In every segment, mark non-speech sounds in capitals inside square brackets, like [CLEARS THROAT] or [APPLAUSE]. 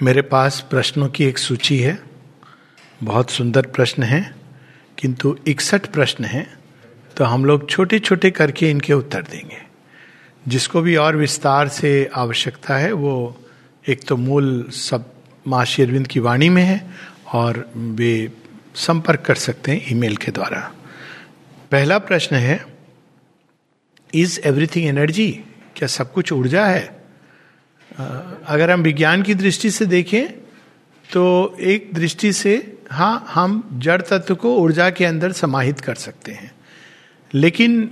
मेरे पास प्रश्नों की एक सूची है। बहुत सुंदर प्रश्न है, किंतु इकसठ प्रश्न हैं तो हम लोग छोटे छोटे करके इनके उत्तर देंगे। जिसको भी और विस्तार से आवश्यकता है, वो एक तो मूल सब माँ शेरविंद की वाणी में है, और वे संपर्क कर सकते हैं ईमेल के द्वारा। पहला प्रश्न है, इज़ एवरीथिंग एनर्जी? क्या सब कुछ ऊर्जा है? अगर हम विज्ञान की दृष्टि से देखें तो एक दृष्टि से हाँ हम जड़ तत्व को ऊर्जा के अंदर समाहित कर सकते हैं। लेकिन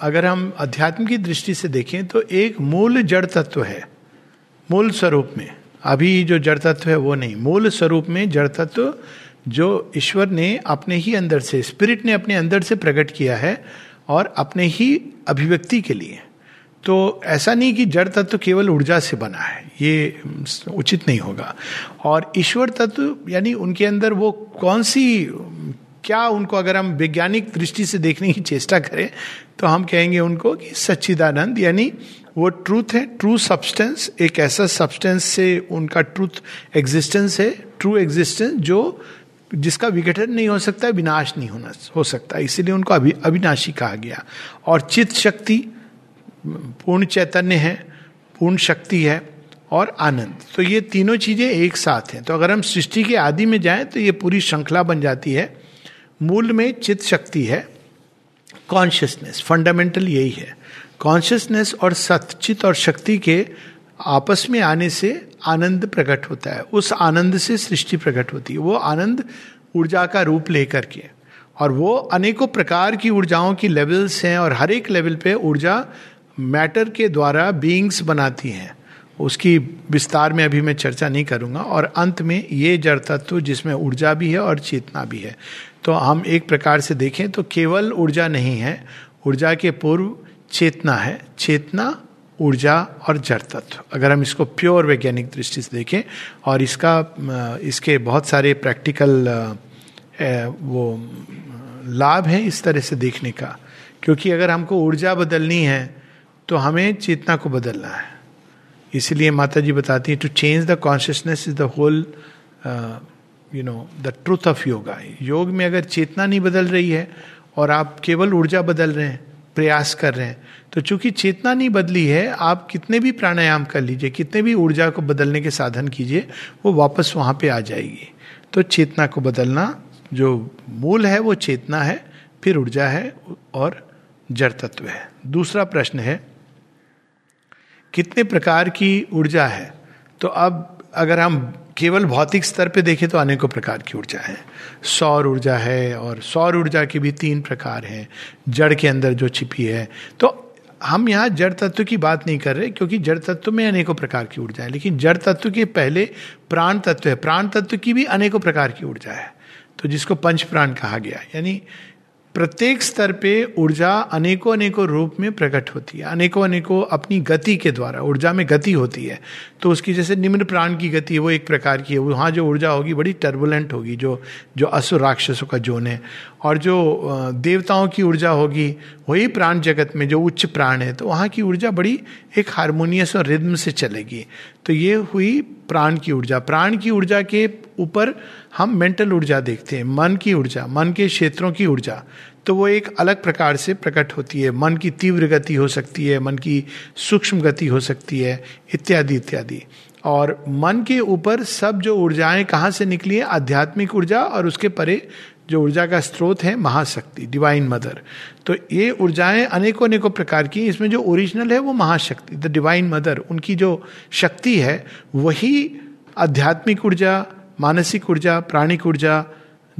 अगर हम अध्यात्म की दृष्टि से देखें तो एक मूल जड़ तत्व है, मूल स्वरूप में। अभी जो जड़ तत्व है, वो नहीं। मूल स्वरूप में जड़ तत्व जो ईश्वर ने अपने ही अंदर से, स्पिरिट ने अपने अंदर से प्रकट किया है और अपने ही अभिव्यक्ति के लिए। तो ऐसा नहीं कि जड़ तत्व केवल ऊर्जा से बना है, ये उचित नहीं होगा। और ईश्वर तत्व, यानी उनके अंदर वो कौन सी, क्या उनको अगर हम वैज्ञानिक दृष्टि से देखने की चेष्टा करें तो हम कहेंगे उनको कि सच्चिदानंद, यानी वो ट्रूथ है ट्रू सब्सटेंस एक ऐसा सब्सटेंस से उनका ट्रूथ एग्जिस्टेंस है ट्रू एग्जिस्टेंस जो जिसका विघटन नहीं हो सकता, विनाश नहीं होना, हो सकता। इसीलिए उनको अभि, अविनाशी कहा गया। और चित्त शक्ति पूर्ण चैतन्य है, पूर्ण शक्ति है और आनंद। तो ये तीनों चीज़ें एक साथ हैं। तो अगर हम सृष्टि के आदि में जाएँ तो ये पूरी श्रृंखला बन जाती है। मूल में चित्त शक्ति है कॉन्शियसनेस फंडामेंटल यही है। कॉन्शियसनेस और सतचित और शक्ति के आपस में आने से आनंद प्रकट होता है। उस आनंद से सृष्टि प्रकट होती है। वो आनंद ऊर्जा का रूप लेकर के। और वो अनेकों प्रकार की ऊर्जाओं की लेवल्स हैं और हर एक लेवल पे ऊर्जा मैटर के द्वारा बीइंग्स बनाती हैं। उसकी विस्तार में अभी मैं चर्चा नहीं करूँगा और अंत में ये जड़ तत्व जिसमें ऊर्जा भी है और चेतना भी है। तो हम एक प्रकार से देखें तो केवल ऊर्जा नहीं है, ऊर्जा के पूर्व चेतना है, चेतना, ऊर्जा और जड़ तत्व। अगर हम इसको प्योर वैज्ञानिक दृष्टि से देखें और इसका, इसके बहुत सारे प्रैक्टिकल वो, लाभ हैं इस तरह से देखने का। क्योंकि अगर हमको ऊर्जा बदलनी है तो हमें चेतना को बदलना है। इसलिए माता जी बताती हैं to change the consciousness is the whole you know the truth of yoga योग में अगर चेतना नहीं बदल रही है और आप केवल ऊर्जा बदल रहे हैं, प्रयास कर रहे हैं तो चूँकि चेतना नहीं बदली है, आप कितने भी प्राणायाम कर लीजिए, कितने भी ऊर्जा को बदलने के साधन कीजिए, वो वापस वहाँ पे आ जाएगी। तो चेतना को बदलना जो मूल है, वो चेतना है, फिर ऊर्जा है और जड़ तत्व है। दूसरा प्रश्न है कितने प्रकार की ऊर्जा है? तो अब अगर हम केवल भौतिक स्तर पे देखें तो अनेकों प्रकार की ऊर्जा है। सौर ऊर्जा है और सौर ऊर्जा के भी तीन प्रकार हैं, जड़ के अंदर जो छिपी है। तो हम यहाँ जड़ तत्व की बात नहीं कर रहे क्योंकि जड़ तत्व में अनेकों प्रकार की ऊर्जा है, लेकिन जड़ तत्व के पहले प्राण तत्व है। प्राण तत्व की भी अनेकों प्रकार की ऊर्जा है। तो जिसको पंच प्राण कहा गया, यानी प्रत्येक स्तर पे ऊर्जा अनेकों अनेकों रूप में प्रकट होती है। अनेकों अनेकों अपनी गति के द्वारा, ऊर्जा में गति होती है। तो उसकी जैसे निम्न प्राण की गति वो एक प्रकार की है। वहाँ जो ऊर्जा होगी, बड़ी टर्बुलेंट होगी, जो जो असुर राक्षसों का जोन है। और जो देवताओं की ऊर्जा होगी, वही प्राण जगत में जो उच्च प्राण है तो वहाँ की ऊर्जा बड़ी एक हारमोनियस और रिद्म से चलेगी। तो ये हुई प्राण की ऊर्जा। प्राण की ऊर्जा के ऊपर हम मेंटल ऊर्जा देखते हैं, मन की ऊर्जा, मन के क्षेत्रों की ऊर्जा। तो वो एक अलग प्रकार से प्रकट होती है। मन की तीव्र गति हो सकती है, मन की सूक्ष्म गति हो सकती है, इत्यादि इत्यादि। और मन के ऊपर सब जो ऊर्जाएँ कहाँ से निकली है? आध्यात्मिक ऊर्जा और उसके परे जो ऊर्जा का स्रोत है महाशक्ति डिवाइन मदर तो ये ऊर्जाएँ अनेकों अनेकों प्रकार की इसमें जो ओरिजिनल है वो महाशक्ति द डिवाइन मदर उनकी जो शक्ति है, वही आध्यात्मिक ऊर्जा, मानसिक ऊर्जा, प्राणिक ऊर्जा,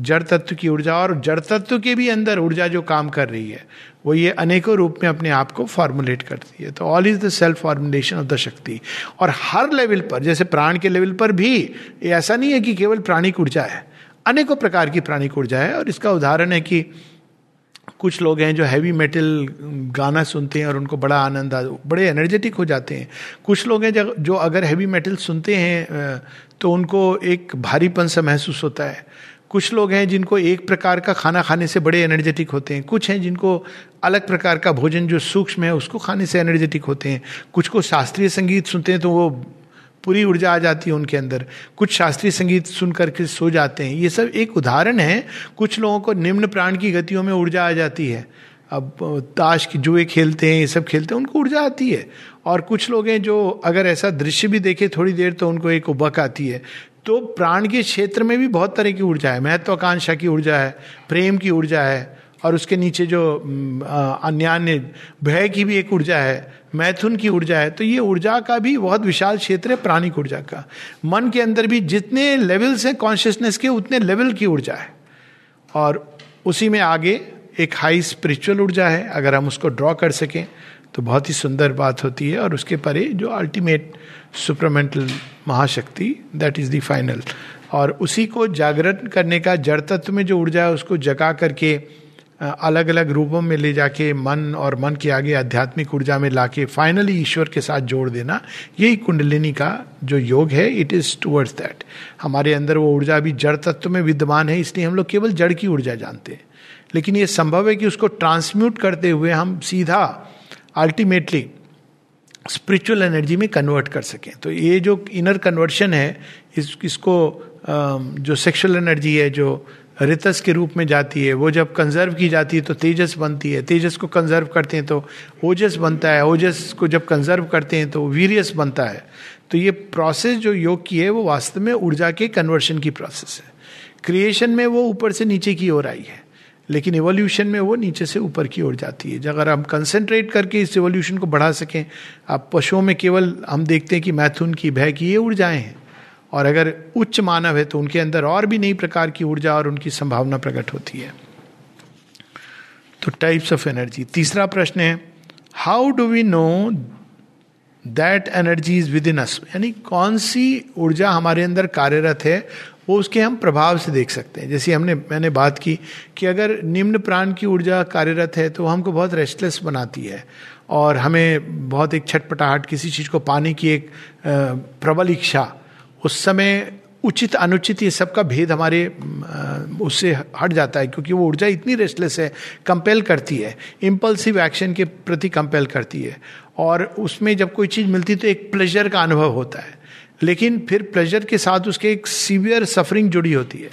जड़ तत्व की ऊर्जा और जड़ तत्व के भी अंदर ऊर्जा जो काम कर रही है, वो ये अनेकों रूप में अपने आप को फॉर्मुलेट करती है। तो all is the self formulation of the shakti. और हर लेवल पर, जैसे प्राण के लेवल पर भी ऐसा नहीं है कि केवल प्राणिक ऊर्जा है। अनेकों प्रकार की प्राणिक ऊर्जा है और इसका उदाहरण है कि कुछ लोग हैं जो हैवी मेटल गाना सुनते हैं और उनको बड़ा आनंद आ बड़े एनर्जेटिक हो जाते हैं। कुछ लोग हैं जो अगर हैवी मेटल सुनते हैं तो उनको एक भारीपन सा महसूस होता है। कुछ लोग हैं जिनको एक प्रकार का खाना खाने से बड़े एनर्जेटिक होते हैं। कुछ हैं जिनको अलग प्रकार का भोजन जो सूक्ष्म है, उसको खाने से एनर्जेटिक होते हैं। कुछ को शास्त्रीय संगीत सुनते हैं तो वो पूरी ऊर्जा आ जाती है उनके अंदर। कुछ शास्त्रीय संगीत सुन करके सो जाते हैं। ये सब एक उदाहरण है। कुछ लोगों को निम्न प्राण की गतियों में ऊर्जा आ जाती है। अब ताश की जुए खेलते हैं, ये सब खेलते हैं, उनको ऊर्जा आती है। और कुछ लोग हैं जो अगर ऐसा दृश्य भी देखे थोड़ी देर तो उनको एक उबक आती है। तो प्राण के क्षेत्र में भी बहुत तरह की ऊर्जा है। महत्वाकांक्षा की ऊर्जा है, प्रेम की ऊर्जा है और उसके नीचे जो अन्य भय की भी एक ऊर्जा है, मैथुन की ऊर्जा है तो ये ऊर्जा का भी बहुत विशाल क्षेत्र है प्राणिक ऊर्जा का। मन के अंदर भी जितने लेवल्स हैं कॉन्शियसनेस के उतने लेवल की ऊर्जा है। और उसी में आगे एक हाई स्पिरिचुअल ऊर्जा है, अगर हम उसको ड्रॉ कर सकें तो बहुत ही सुंदर बात होती है। और उसके परे जो अल्टीमेट सुपरमेंटल महाशक्ति दैट इज़ द फाइनल और उसी को जागरण करने का जड़ तत्व में जो ऊर्जा है, उसको जगा करके अलग अलग रूपों में ले जाके मन और मन के आगे आध्यात्मिक ऊर्जा में लाके फाइनली ईश्वर के साथ जोड़ देना, यही कुंडलिनी का जो योग है इट इज़ टूवर्ड्स दैट हमारे अंदर वो ऊर्जा अभी जड़ तत्व में विद्यमान है, इसलिए हम लोग केवल जड़ की ऊर्जा जानते हैं। लेकिन ये संभव है कि उसको ट्रांसम्यूट करते हुए हम सीधा अल्टीमेटली स्पिरिचुअल एनर्जी में कन्वर्ट कर सकें। तो ये जो इनर कन्वर्शन है, इस, इसको जो सेक्सुअल एनर्जी है, जो रितस के रूप में जाती है, वो जब कंजर्व की जाती है तो तेजस बनती है। तेजस को कंजर्व करते हैं तो ओजस बनता है, ओजस को जब कंजर्व करते हैं तो वीरियस बनता है। तो ये प्रोसेस जो योग की है, वो वास्तव में ऊर्जा के कन्वर्शन की प्रोसेस है। क्रिएशन में वो ऊपर से नीचे की ओर आई है, लेकिन एवोल्यूशन में वो नीचे से ऊपर की ओर जाती है। अगर हम कंसेंट्रेट करके इस एवोल्यूशन को बढ़ा सकें, आप पशुओं में केवल हम देखते हैं कि मैथुन की, भय की ये ऊर्जाएँ हैं। और अगर उच्च मानव है तो उनके अंदर और भी नई प्रकार की ऊर्जा और उनकी संभावना प्रकट होती है। तो टाइप्स ऑफ़ एनर्जी तीसरा प्रश्न है how do we know that energy is within us यानी कौन सी ऊर्जा हमारे अंदर कार्यरत है, वो उसके हम प्रभाव से देख सकते हैं। जैसे हमने, मैंने बात की कि अगर निम्न प्राण की ऊर्जा कार्यरत है तो हमको बहुत रेस्टलेस बनाती है और हमें बहुत एक छटपटाहट किसी चीज़ को पाने की एक प्रबल इच्छा उस समय उचित, अनुचित ये सबका भेद हमारे उससे हट जाता है क्योंकि वो ऊर्जा इतनी रेस्टलेस है कंपेल करती है। इम्पल्सिव एक्शन के प्रति कंपेल करती है। और उसमें जब कोई चीज़ मिलती तो एक प्लेजर का अनुभव होता है। लेकिन फिर प्लेजर के साथ उसके एक सीवियर सफरिंग जुड़ी होती है।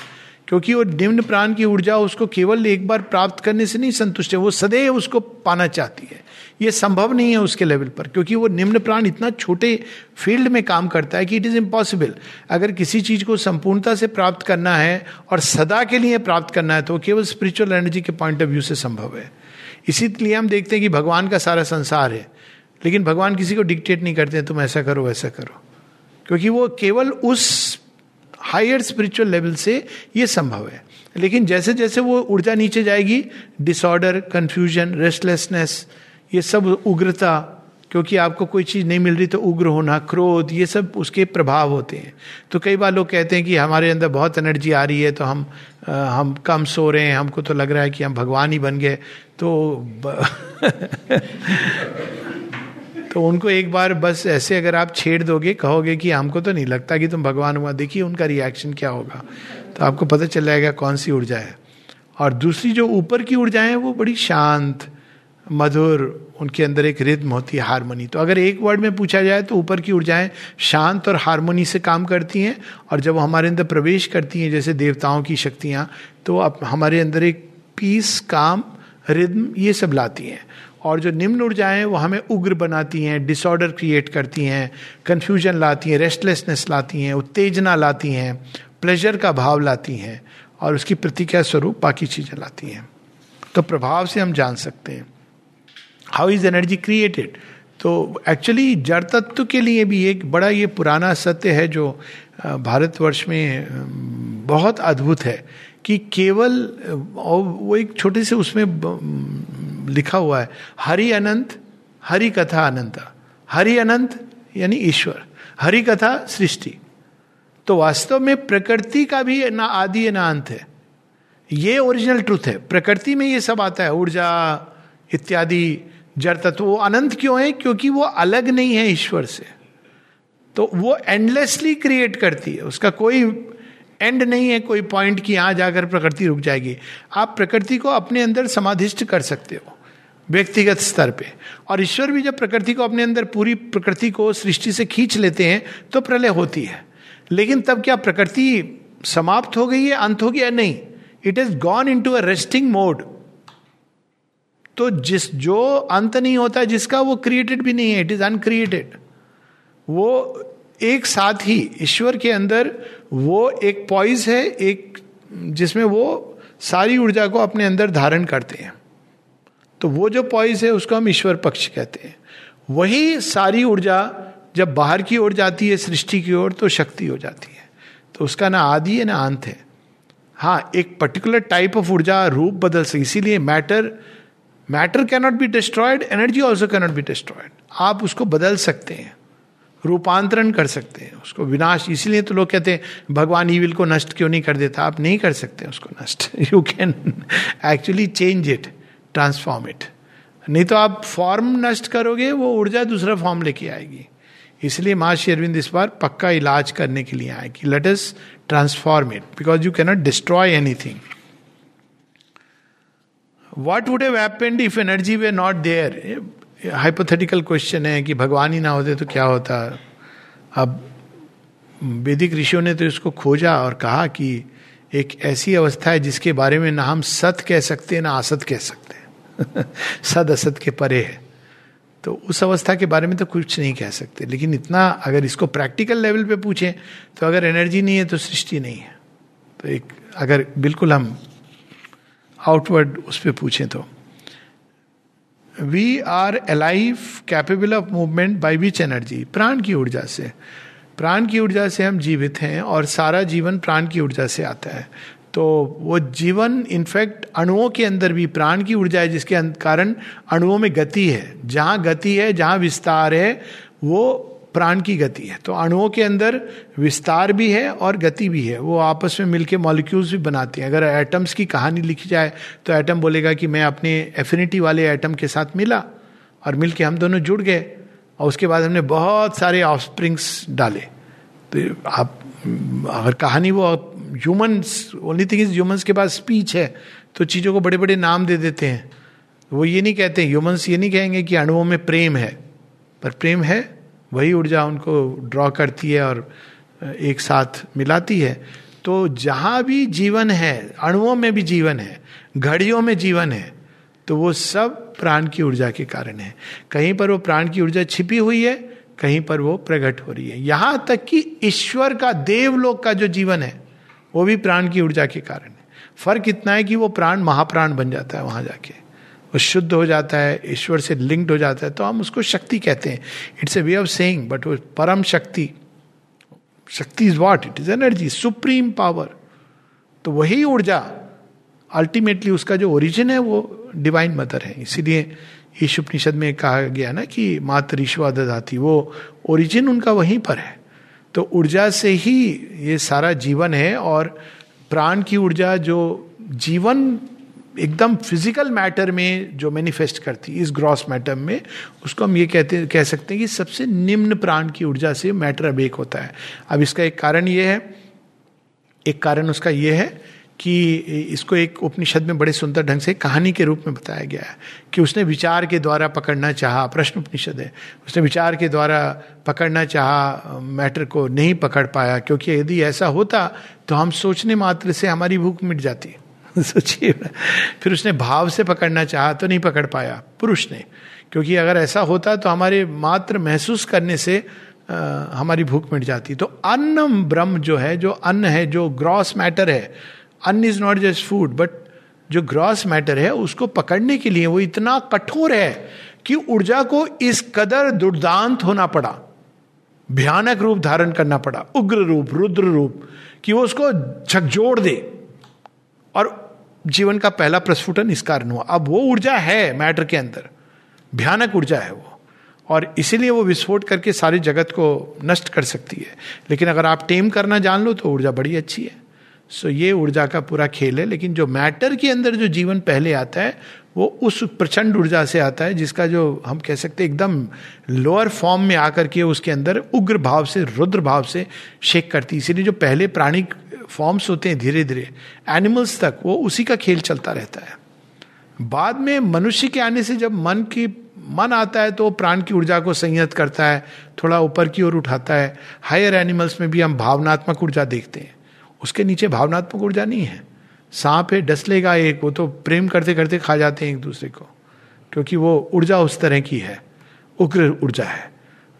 क्योंकि वो निम्न प्राण की ऊर्जा उसको केवल एक बार प्राप्त करने से नहीं संतुष्ट है, वो सदैव उसको पाना चाहती है। ये संभव नहीं है उसके लेवल पर, क्योंकि वो निम्न प्राण इतना छोटे फ़ील्ड में काम करता है कि इट इज़ इम्पॉसिबल अगर किसी चीज़ को संपूर्णता से प्राप्त करना है और सदा के लिए प्राप्त करना है तो केवल स्पिरिचुअल एनर्जी के पॉइंट ऑफ़ व्यू से संभव है। इसीलिए हम देखते हैं कि भगवान का सारा संसार है, लेकिन भगवान किसी को डिक्टेट नहीं करते तुम ऐसा करो, वैसा करो। क्योंकि वो केवल उस हायर स्पिरिचुअल लेवल से ये संभव है। लेकिन जैसे जैसे वो ऊर्जा नीचे जाएगी डिसऑर्डर कंफ्यूजन रेस्टलेसनेस ये सब उग्रता क्योंकि आपको कोई चीज़ नहीं मिल रही तो उग्र होना क्रोध ये सब उसके प्रभाव होते हैं। तो कई बार लोग कहते हैं कि हमारे अंदर बहुत एनर्जी आ रही है तो हम आ, हम कम सो रहे हैं हमको तो लग रहा है कि हम भगवान ही बन गए। तो [LAUGHS] तो उनको एक बार बस ऐसे अगर आप छेड़ दोगे, कहोगे कि हमको तो नहीं लगता कि तुम भगवान हुआ, देखिए उनका रिएक्शन क्या होगा। तो आपको पता चल जाएगा कौन सी ऊर्जा है। और दूसरी जो ऊपर की ऊर्जा है, वो बड़ी शांत, मधुर, उनके अंदर एक रिद्म होती है हारमोनी तो अगर एक वर्ड में पूछा जाए तो ऊपर की ऊर्जाएँ शांत और हारमोनी से काम करती हैं, और जब वो हमारे अंदर प्रवेश करती हैं, जैसे देवताओं की शक्तियाँ तो हमारे अंदर एक पीस काम रिद्म ये सब लाती हैं। और जो निम्न ऊर्जाएँ वो हमें उग्र बनाती हैं डिसऑर्डर क्रिएट करती हैं कन्फ्यूज़न लाती हैं रेस्टलेसनेस लाती हैं, उत्तेजना लाती हैं प्लेजर का भाव लाती हैं और उसकी प्रतिक्रिया स्वरूप बाकी चीज़ें लाती हैं। तो प्रभाव से हम जान सकते हैं। हाउ इज़ एनर्जी क्रिएटेड तो एक्चुअली जड़ तत्व के लिए भी एक बड़ा ये पुराना सत्य है जो भारतवर्ष में बहुत अद्भुत है। कि केवल, और वो एक छोटे से उसमें लिखा हुआ है, हरि अनंत, हरि कथा अनंत। हरि अनंत यानी ईश्वर, हरि कथा सृष्टि। तो वास्तव में प्रकृति का भी ना आदि ना अंत है। ये ओरिजिनल ट्रूथ है। प्रकृति में ये सब आता है, ऊर्जा इत्यादि, जड़ तत्व, वो अनंत क्यों है? क्योंकि वो अलग नहीं है ईश्वर से। तो वो एंडलेसली क्रिएट करती है। उसका कोई एंड नहीं है, कोई पॉइंट की यहाँ जाकर प्रकृति रुक जाएगी। आप प्रकृति को अपने अंदर समाधिष्ट कर सकते हो, व्यक्तिगत स्तर पे। और ईश्वर भी जब प्रकृति को अपने अंदर पूरी प्रकृति को सृष्टि से खींच लेते हैं तो प्रलय होती है। लेकिन तब क्या प्रकृति समाप्त हो गई है, अंत हो गया? नहीं। It is gone into a resting mode तो जिस, जो अंत नहीं होता, जिसका वो क्रिएटेड भी नहीं है इट इज़ अनक्रिएटेड वो एक साथ ही ईश्वर के अंदर वो एक पॉइज है, एक जिसमें वो सारी ऊर्जा को अपने अंदर धारण करते हैं। तो वो जो पॉइज है, उसको हम ईश्वर पक्ष कहते हैं। वही सारी ऊर्जा जब बाहर की ओर जाती है, सृष्टि की ओर तो शक्ति हो जाती है। तो उसका ना आदि है, ना अंत है। हाँ एक पर्टिकुलर टाइप ऑफ़ ऊर्जा, रूप बदल सके। इसीलिए matter matter cannot be destroyed energy also cannot be destroyed आप उसको बदल सकते हैं। रूपांतरण कर सकते हैं। उसको विनाश इसीलिए तो लोग कहते हैं, भगवान ईविल को नष्ट क्यों नहीं कर देता? आप नहीं कर सकते उसको नष्ट। You can actually change it transform it नहीं तो आप फॉर्म नष्ट करोगे, वो ऊर्जा दूसरा फॉर्म लेके आएगी। इसलिए माँ अरविंद इस बार पक्का इलाज करने के लिए आए कि let us transform it because you cannot destroy anything what would have if energy were not there hypothetical question है कि भगवान ही ना होते तो क्या होता? अब वैदिक ऋषियों ने तो इसको खोजा और कहा कि एक ऐसी अवस्था है जिसके बारे में ना हम सत कह सकते हैं ना असत कह सकते। [LAUGHS] सद असत के परे है। तो उस अवस्था के बारे में तो कुछ नहीं कह सकते। लेकिन इतना अगर इसको प्रैक्टिकल लेवल पे पूछें तो अगर एनर्जी नहीं है तो सृष्टि नहीं है। तो एक अगर बिल्कुल हम आउटवर्ड उस पर पूछें तो। We are alive capable of movement by which energy प्राण की ऊर्जा से। प्राण की ऊर्जा से हम जीवित हैं और सारा जीवन प्राण की ऊर्जा से आता है। तो वो जीवन इनफैक्ट अणुओं के अंदर भी प्राण की ऊर्जा है, जिसके कारण अणुओं में गति है। जहाँ गति है, जहाँ विस्तार है, वो प्राण की गति है। तो अणुओं के अंदर विस्तार भी है और गति भी है। वो आपस में मिलके मॉलिक्यूल्स भी बनाते हैं। अगर एटम्स की कहानी लिखी जाए तो एटम बोलेगा कि मैं अपने एफिनिटी वाले एटम के साथ मिला और मिलके हम दोनों जुड़ गए और उसके बाद हमने बहुत सारे ऑफस्प्रिंग्स डाले। तो आप, अगर कहानी वो humans only thing is humans के पास स्पीच है तो चीज़ों को बड़े बड़े नाम दे देते हैं। वो ये नहीं कहते ह्यूमंस ये नहीं कहेंगे कि अणुओं में प्रेम है, पर प्रेम है वही ऊर्जा उनको ड्रॉ करती है और एक साथ मिलाती है। तो जहाँ भी जीवन है, अणुओं में भी जीवन है, घड़ियों में जीवन है तो वो सब प्राण की ऊर्जा के कारण है। कहीं पर वो प्राण की ऊर्जा छिपी हुई है, कहीं पर वो प्रकट हो रही है। यहाँ तक कि ईश्वर का, देवलोक का जो जीवन है, वो भी प्राण की ऊर्जा के कारण है। फ़र्क इतना है कि वो प्राण महाप्राण बन जाता है वहाँ जाके। वो शुद्ध हो जाता है, ईश्वर से लिंक्ड हो जाता है तो हम उसको शक्ति कहते हैं। It's a way of saying but वो परम शक्ति। Shakti is what it is energy supreme power तो वही ऊर्जा अल्टीमेटली उसका जो ओरिजिन है, वो डिवाइन मदर है। इसीलिए ईश उपनिषद में कहा गया ना कि मात्र ईश्वर ददाती, वो ओरिजिन उनका वहीं पर है। तो ऊर्जा से ही ये सारा जीवन है, और प्राण की ऊर्जा जो जीवन एकदम फ़िज़िकल मैटर में जो मैनिफेस्ट करती इस ग्रॉस मैटर में, उसको हम ये कहते, कह सकते हैं कि सबसे निम्न प्राण की ऊर्जा से मैटर अबेक होता है। अब इसका एक कारण ये है, एक कारण उसका ये है कि इसको एक उपनिषद में बड़े सुंदर ढंग से कहानी के रूप में बताया गया है कि उसने विचार के द्वारा पकड़ना चाहा, प्रश्न उपनिषद है, उसने विचार के द्वारा पकड़ना चाहा मैटर को नहीं पकड़ पाया, क्योंकि यदि ऐसा होता तो हम सोचने मात्र से हमारी भूख मिट जाती। [LAUGHS] सोचिए। फिर उसने भाव से पकड़ना चाहा तो नहीं पकड़ पाया पुरुष ने। क्योंकि अगर ऐसा होता तो हमारे मात्र महसूस करने से आ, हमारी भूख मिट जाती। तो अन्न ब्रह्म जो है जो अन्न है जो ग्रॉस मैटर है anna is not just food but जो ग्रॉस मैटर है उसको पकड़ने के लिए वो इतना कठोर है कि ऊर्जा को इस कदर दुर्दांत होना पड़ा। भयानक रूप धारण करना पड़ा उग्र रूप रुद्र रूप कि वो उसको झकझोड़ दे। और जीवन का पहला प्रस्फुटन इस कारण हुआ। अब वो ऊर्जा है मैटर के अंदर। भयानक ऊर्जा है वो। और इसीलिए वो विस्फोट करके सारे जगत को नष्ट कर सकती है। लेकिन अगर आप टेम करना जान लो तो ऊर्जा बड़ी अच्छी है। सो ये ऊर्जा का पूरा खेल है। लेकिन जो मैटर के अंदर जो जीवन पहले आता है, वो उस प्रचंड ऊर्जा से आता है, जिसका जो हम कह सकते एकदम लोअर फॉर्म में आकर के उसके अंदर उग्र भाव से, रुद्र भाव से शेक करती इसीलिए जो पहले प्राणिक फॉर्म्स होते हैं धीरे धीरे, एनिमल्स तक, वो उसी का खेल चलता रहता है। बाद में मनुष्य के आने से जब मन की, मन आता है तो प्राण की ऊर्जा को संयत करता है, थोड़ा ऊपर की ओर उठाता है। हायर एनिमल्स में भी हम भावनात्मक ऊर्जा देखते हैं। उसके नीचे भावनात्मक ऊर्जा नहीं है। सांप है, डस लेगा एक, वो तो प्रेम करते करते खा जाते हैं एक दूसरे को, क्योंकि वो ऊर्जा उस तरह की है, उग्र ऊर्जा है।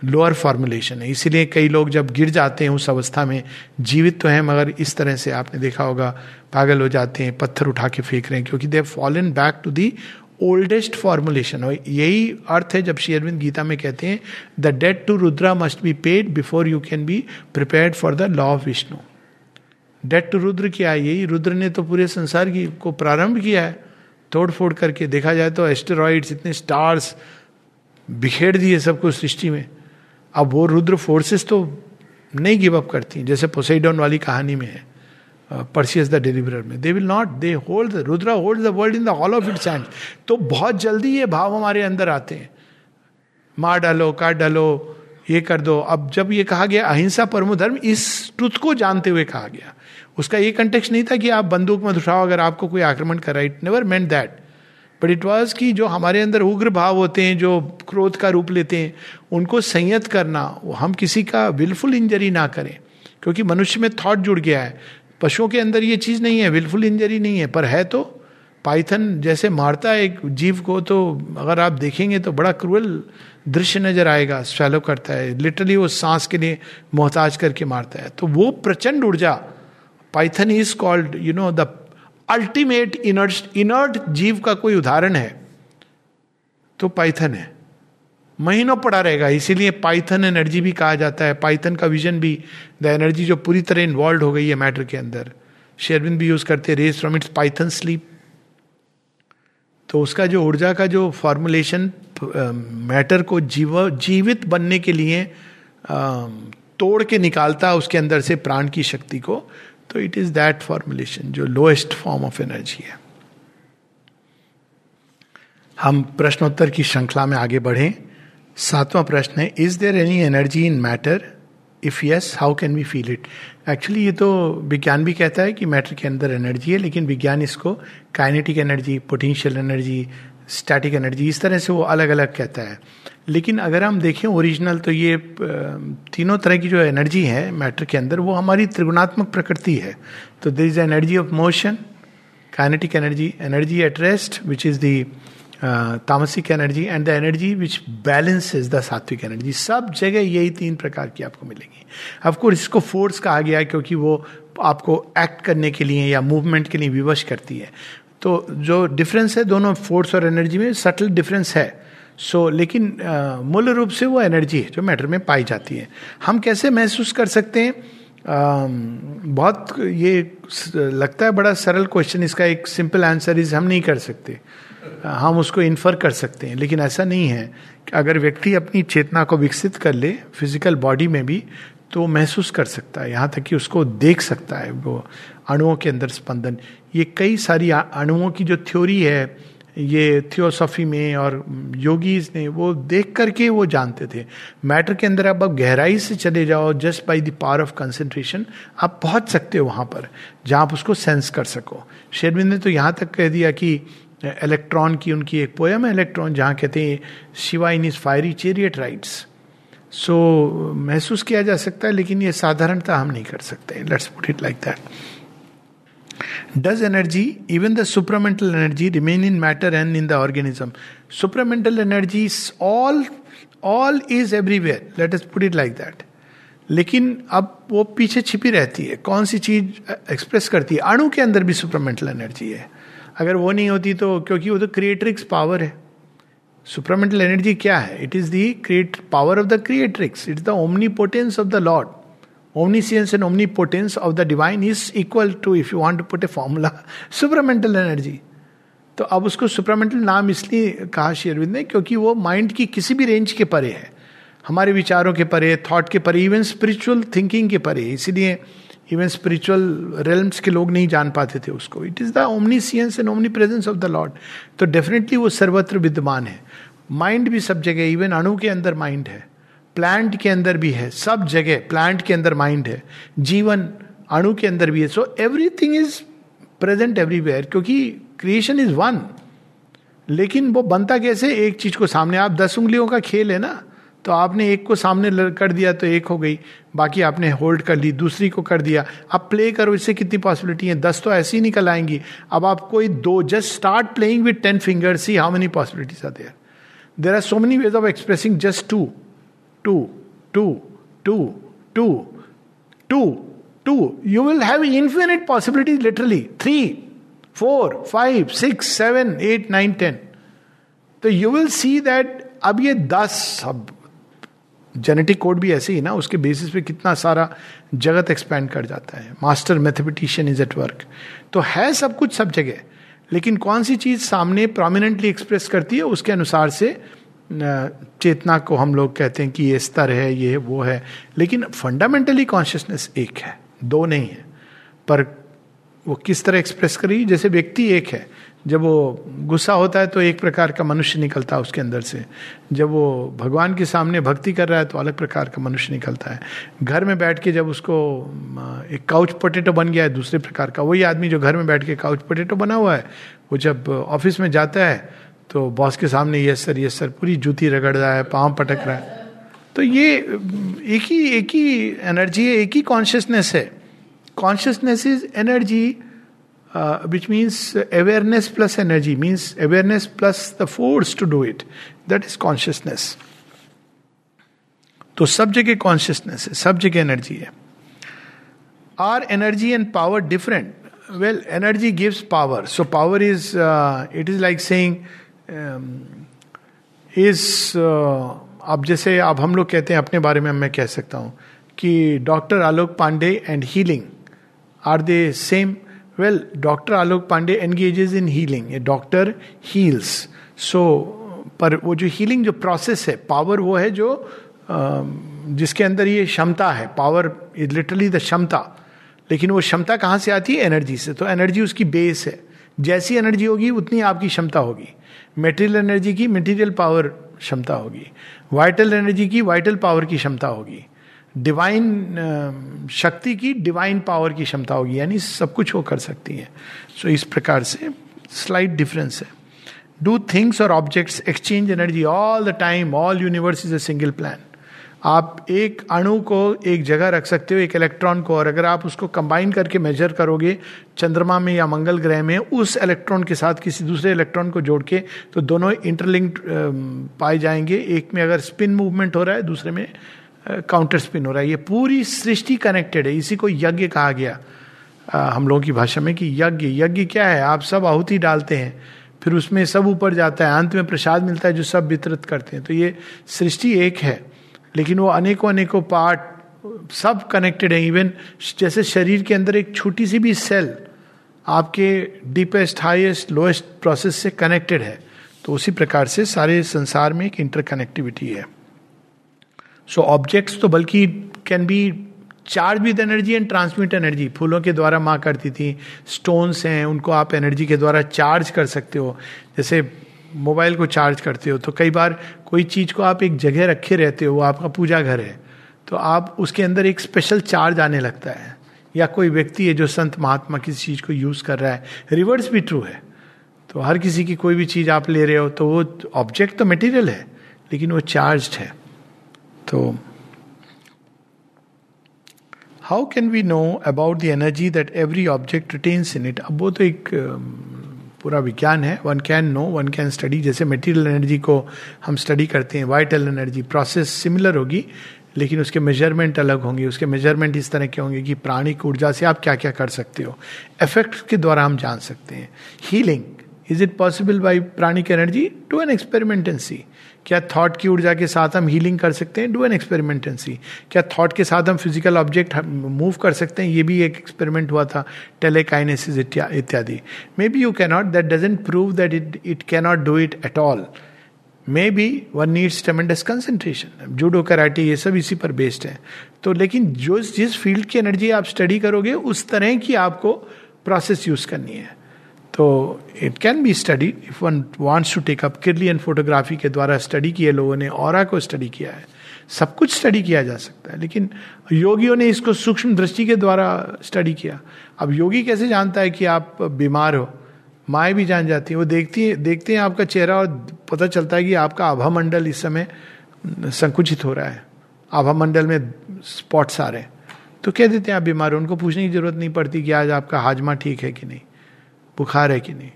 लोअर फॉर्मुलेशन है। इसीलिए कई लोग जब गिर जाते हैं उस अवस्था में, जीवित तो हैं, मगर इस तरह से आपने देखा होगा, पागल हो जाते हैं, पत्थर उठा के फेंक रहे हैं, क्योंकि they fallen back to the oldest formulation और यही अर्थ है जब श्री अरविंद गीता में कहते हैं the debt to Rudra must be paid before you can be prepared for the law of Vishnu debt to Rudra क्या है? यही रुद्र ने तो पूरे संसार की को प्रारंभ किया है। तोड़ फोड़ करके देखा जाए तो एस्टेरॉइड्स इतने स्टार्स बिखेर दिए सबको सृष्टि में। अब वो रुद्र फोर्सेस तो नहीं गिव अप करती, जैसे पोसेडोन वाली कहानी में है परसियस द डिलीवरर में। They will not they hold Rudra hold the world in the hollow of its hand तो बहुत जल्दी ये भाव हमारे अंदर आते हैं। मार डालो काट डालो, ये कर दो। अब जब ये कहा गया, अहिंसा परमो धर्म, इस ट्रुथ को जानते हुए कहा गया। उसका ये कंटेक्स नहीं था कि आप बंदूक मत उठाओ, अगर आपको कोई आक्रमण कर रहा it never meant that but it was कि जो हमारे अंदर उग्र भाव होते हैं, जो क्रोध का रूप लेते हैं, उनको संयत करना, हम किसी का विलफुल इंजरी ना करें। क्योंकि मनुष्य में थॉट जुड़ गया है। पशुओं के अंदर ये चीज़ नहीं है विलफुल इंजरी नहीं है, पर है तो पाइथन जैसे मारता है एक जीव को तो अगर आप देखेंगे तो बड़ा क्रूअल दृश्य नज़र आएगा स्वेलो करता है। लिटरली वो सांस के लिए मोहताज करके मारता है। तो वो प्रचंड ऊर्जा, python is called you know the ultimate inert inert जीव का कोई उदाहरण है तो पाइथन है। महीनों पड़ा रहेगा, इसीलिए पाइथन एनर्जी भी कहा जाता है। पाइथन का विजन भी, द एनर्जी जो पूरी तरह इन्वॉल्व हो गई है मैटर के अंदर। शेरविन भी यूज़ करते rise from its python sleep. तो उसका जो ऊर्जा का जो फॉर्मुलेशन मैटर को जीव, जीवित बनने के लिए तोड़ के निकालता है उसके अंदर से प्राण की शक्ति को तो इट इज़ दैट फॉर्मुलेशन जो लोएस्ट फॉर्म ऑफ़ एनर्जी है। हम प्रश्नोत्तर की श्रृंखला में आगे बढ़े। सातवां प्रश्न है is there any energy in matter if yes how can we feel it actually ये तो विज्ञान भी कहता है कि मैटर के अंदर एनर्जी है, लेकिन विज्ञान इसको kinetic energy potential energy static energy इस तरह से वो अलग अलग कहता है। लेकिन अगर हम देखें ओरिजिनल तो ये तीनों तरह की जो एनर्जी है मैटर के अंदर, वो हमारी त्रिगुणात्मक प्रकृति है। तो there is energy of motion kinetic energy energy at rest which is the tamasic energy and the energy which balance is the sattvic energy सब जगह यही तीन प्रकार की आपको मिलेंगी। अफकोर्स इसको फोर्स कहा गया क्योंकि वो आपको एक्ट करने के लिए या मूवमेंट के लिए विवश करती है। तो जो डिफरेंस है दोनों फोर्स और एनर्जी में सटल डिफरेंस है। सो so, लेकिन मूल रूप से वो एनर्जी है जो मैटर में पाई जाती है। हम कैसे महसूस कर सकते हैं? आ, बहुत ये लगता है बड़ा सरल क्वेश्चन इसका एक सिंपल आंसर इज़ हम नहीं कर सकते। हम उसको इन्फर कर सकते हैं। लेकिन ऐसा नहीं है कि अगर व्यक्ति अपनी चेतना को विकसित कर ले फ़िज़िकल बॉडी में भी तो महसूस कर सकता है। यहाँ तक कि उसको देख सकता है वो अणुओं के अंदर स्पंदन। ये कई सारी अणुओं की जो थ्योरी है, ये थियोसॉफी में और योगीज ने, वो देख करके वो जानते थे। मैटर के अंदर आप अब गहराई से चले जाओ just by the power of concentration आप पहुँच सकते हो वहाँ पर, जहाँ आप उसको सेंस कर सको। शेरविंद ने तो यहाँ तक कह दिया कि इलेक्ट्रॉन की उनकी एक पोयम है इलेक्ट्रॉन जहाँ कहते हैं Shiva in is fiery chariot rides so महसूस किया जा सकता है, लेकिन ये साधारणता हम नहीं कर सकते। Let's put it like that Does energy, even the supramental energy, remain in matter and in the organism? Supramental energy is all, all is everywhere. Let us put it like that. लेकिन अब वो पीछे छिपी रहती है। कौन सी चीज़ express करती है? अणु के अंदर भी सुपरमेंटल एनर्जी है। अगर वो नहीं होती तो क्योंकि वो तो क्रिएट्रिक्स पावर है। सुपरमेंटल एनर्जी क्या है? It is the create power of the creatrix it is the omnipotence of the Lord omniscience and omnipotence of the divine is equal to, if you want to put a formula, [LAUGHS] supramental energy. तो अब उसको supramental नाम इसलिए कहा शेरविंद ने, क्योंकि वो माइंड की किसी भी रेंज के परे है। हमारे विचारों के परे थॉट के परे इवन स्पिरिचुअल थिंकिंग के परे। इसीलिए इवन स्पिरिचुअल रेलम्स के लोग नहीं जान पाते थे उसको। It is the omni omniscience and omnipresence of the Lord तो डेफिनेटली वो सर्वत्र विद्यमान है। माइंड भी सब जगह इवन अणु के अंदर माइंड है। प्लांट के अंदर भी है, सब जगह प्लांट के अंदर माइंड है, जीवन, अणु के अंदर भी है so everything is present everywhere क्योंकि क्रिएशन इज़ वन लेकिन वो बनता कैसे? एक चीज़ को सामने, आप दस उंगलियों का खेल है ना तो आपने एक को सामने कर दिया तो एक हो गई, बाकी आपने होल्ड कर ली, दूसरी को कर दिया। अब प्ले करो, इससे कितनी पॉसिबिलिटी है? दस तो ऐसी निकल आएँगी। अब आप कोई दो just start playing with ten fingers see how many possibilities are there there are so many ways of expressing just two two two two two two two you will have infinite possibilities literally three four five six seven eight nine ten तो you will see that अब ये दस, अब genetic code भी ऐसे ही ना, उसके basis पे कितना सारा जगत एक्सपैंड कर जाता है। Master mathematician is at work तो है सब कुछ सब जगह, लेकिन कौन सी चीज़ सामने प्रोमिनेंटली एक्सप्रेस करती है, उसके अनुसार से चेतना को हम लोग कहते हैं कि ये स्तर है, ये वो है। लेकिन फंडामेंटली कॉन्शियसनेस एक है, दो नहीं है। पर वो किस तरह एक्सप्रेस करी? जैसे व्यक्ति एक है, जब वो गुस्सा होता है तो एक प्रकार का मनुष्य निकलता है उसके अंदर से। जब वो भगवान के सामने भक्ति कर रहा है तो अलग प्रकार का मनुष्य निकलता है। घर में बैठ के जब उसको एक काउच पोटेटो बन गया है, दूसरे प्रकार का, वही आदमी जो घर में बैठ के काउच पोटेटो बना हुआ है, वो जब ऑफ़िस में जाता है तो बॉस के सामने यस सर यस सर पूरी जूती रगड़ रहा है पाँव पटक रहा है. तो ये एक ही एक ही एनर्जी है एक ही कॉन्शियसनेस है। Consciousness is energy uh, means awareness plus energy means awareness plus the force to do it that is consciousness तो सब जगह कॉन्शियसनेस है सब जगह एनर्जी है। Are energy and power different well energy gives power so power is it is like saying is अब जैसे अब हम लोग कहते हैं, अपने बारे में मैं कह सकता हूँ कि doctor Alok Pandey and healing are they same well doctor Alok Pandey engages in healing a doctor heals so पर वो जो हीलिंग जो प्रोसेस है पावर वो है जो जिसके अंदर ये क्षमता है पावर इज़ लिटरली द क्षमता. लेकिन वो क्षमता कहाँ से आती है? एनर्जी से. तो एनर्जी उसकी बेस है. जैसी एनर्जी होगी, उतनी आपकी क्षमता होगी. मेटेरियल एनर्जी की मेटीरियल पावर क्षमता होगी। वाइटल एनर्जी की वाइटल पावर की क्षमता होगी। डिवाइन शक्ति की डिवाइन पावर की क्षमता होगी यानी सब कुछ वो कर सकती है। सो so, इस प्रकार से स्लाइट डिफरेंस है। डू थिंग्स और objects exchange energy all the time all universe is a single plan आप एक अणु को एक जगह रख सकते हो एक इलेक्ट्रॉन को और अगर आप उसको कंबाइन करके मेजर करोगे चंद्रमा में या मंगल ग्रह में उस इलेक्ट्रॉन के साथ किसी दूसरे इलेक्ट्रॉन को जोड़ के तो दोनों इंटरलिंक्ड पाए जाएँगे। एक में अगर स्पिन मूवमेंट हो रहा है दूसरे में काउंटर स्पिन हो रहा है। ये पूरी सृष्टि कनेक्टेड है। इसी को यज्ञ कहा गया आ, हम लोगों की भाषा में कि यज्ञ। यज्ञ क्या है? आप सब आहुति डालते हैं फिर उसमें सब ऊपर जाता है। अंत में प्रसाद मिलता है जो सब वितरित करते हैं। तो ये सृष्टि एक है। लेकिन वो अनेकों अनेकों पार्ट सब कनेक्टेड है इवन जैसे शरीर के अंदर एक छोटी सी भी सेल आपके डीपेस्ट हाईएस्ट लोएस्ट प्रोसेस से कनेक्टेड है। तो उसी प्रकार से सारे संसार में एक इंटरकनेक्टिविटी है। सो so, ऑब्जेक्ट्स तो बल्कि can be charge with energy and transmit energy फूलों के द्वारा माँ करती थी स्टोन्स हैं उनको आप एनर्जी के द्वारा चार्ज कर सकते हो। जैसे मोबाइल को चार्ज करते हो तो कई बार कोई चीज़ को आप एक जगह रखे रहते हो वो आपका पूजा घर है तो आप उसके अंदर एक स्पेशल चार्ज आने लगता है। या कोई व्यक्ति है जो संत महात्मा किसी चीज़ को यूज़ कर रहा है रिवर्स भी ट्रू है तो हर किसी की कोई भी चीज़ आप ले रहे हो तो वो ऑब्जेक्ट तो मटेरियल है लेकिन वो चार्ज है। तो how can we know about the energy that every object retains in it अब वो तो एक um, पूरा विज्ञान है। One can know one can study जैसे मेटीरियल एनर्जी को हम स्टडी करते हैं वाइटल एनर्जी प्रोसेस सिमिलर होगी, लेकिन उसके मेज़रमेंट अलग होंगे। उसके मेज़रमेंट इस तरह के होंगे कि प्राणिक ऊर्जा से आप क्या क्या कर सकते हो। इफ़ेक्ट के द्वारा हम जान सकते हैं। Healing is it possible by pranic energy to an experiment and see क्या थॉट की ऊर्जा के साथ हम हीलिंग कर सकते हैं? Do an experiment and see क्या थॉट के साथ हम फ़िज़िकल ऑब्जेक्ट मूव कर सकते हैं? ये भी एक एक्सपेरिमेंट हुआ था टेलीकाइनेसिस इत्यादि। Maybe you cannot that doesn't prove that it it cannot do it at all maybe one needs tremendous concentration judo karate ये सब इसी पर बेस्ड है। तो लेकिन जो जिस फ़ील्ड की एनर्जी आप स्टडी करोगे, उस तरह की आपको प्रोसेस यूज़ करनी है। तो it can be study if one wants to take up Kirlian photography के द्वारा स्टडी किए लोगों ने और को स्टडी किया है, सब कुछ स्टडी किया जा सकता है, लेकिन योगियों ने इसको सूक्ष्म दृष्टि के द्वारा स्टडी किया। अब योगी कैसे जानता है कि आप बीमार हो? माए भी जान जाती है, वो देखती है, देखते हैं आपका चेहरा और पता चलता है कि आपका आभा मंडल इस समय संकुचित हो रहा है। आभा मंडल में स्पॉट्स आ रहे हैं। तो कह देते हैं, आप बीमार हो, उनको पूछने की ज़रूरत नहीं पड़ती कि आज आपका हाजमा ठीक है कि नहीं। बुखार है कि नहीं?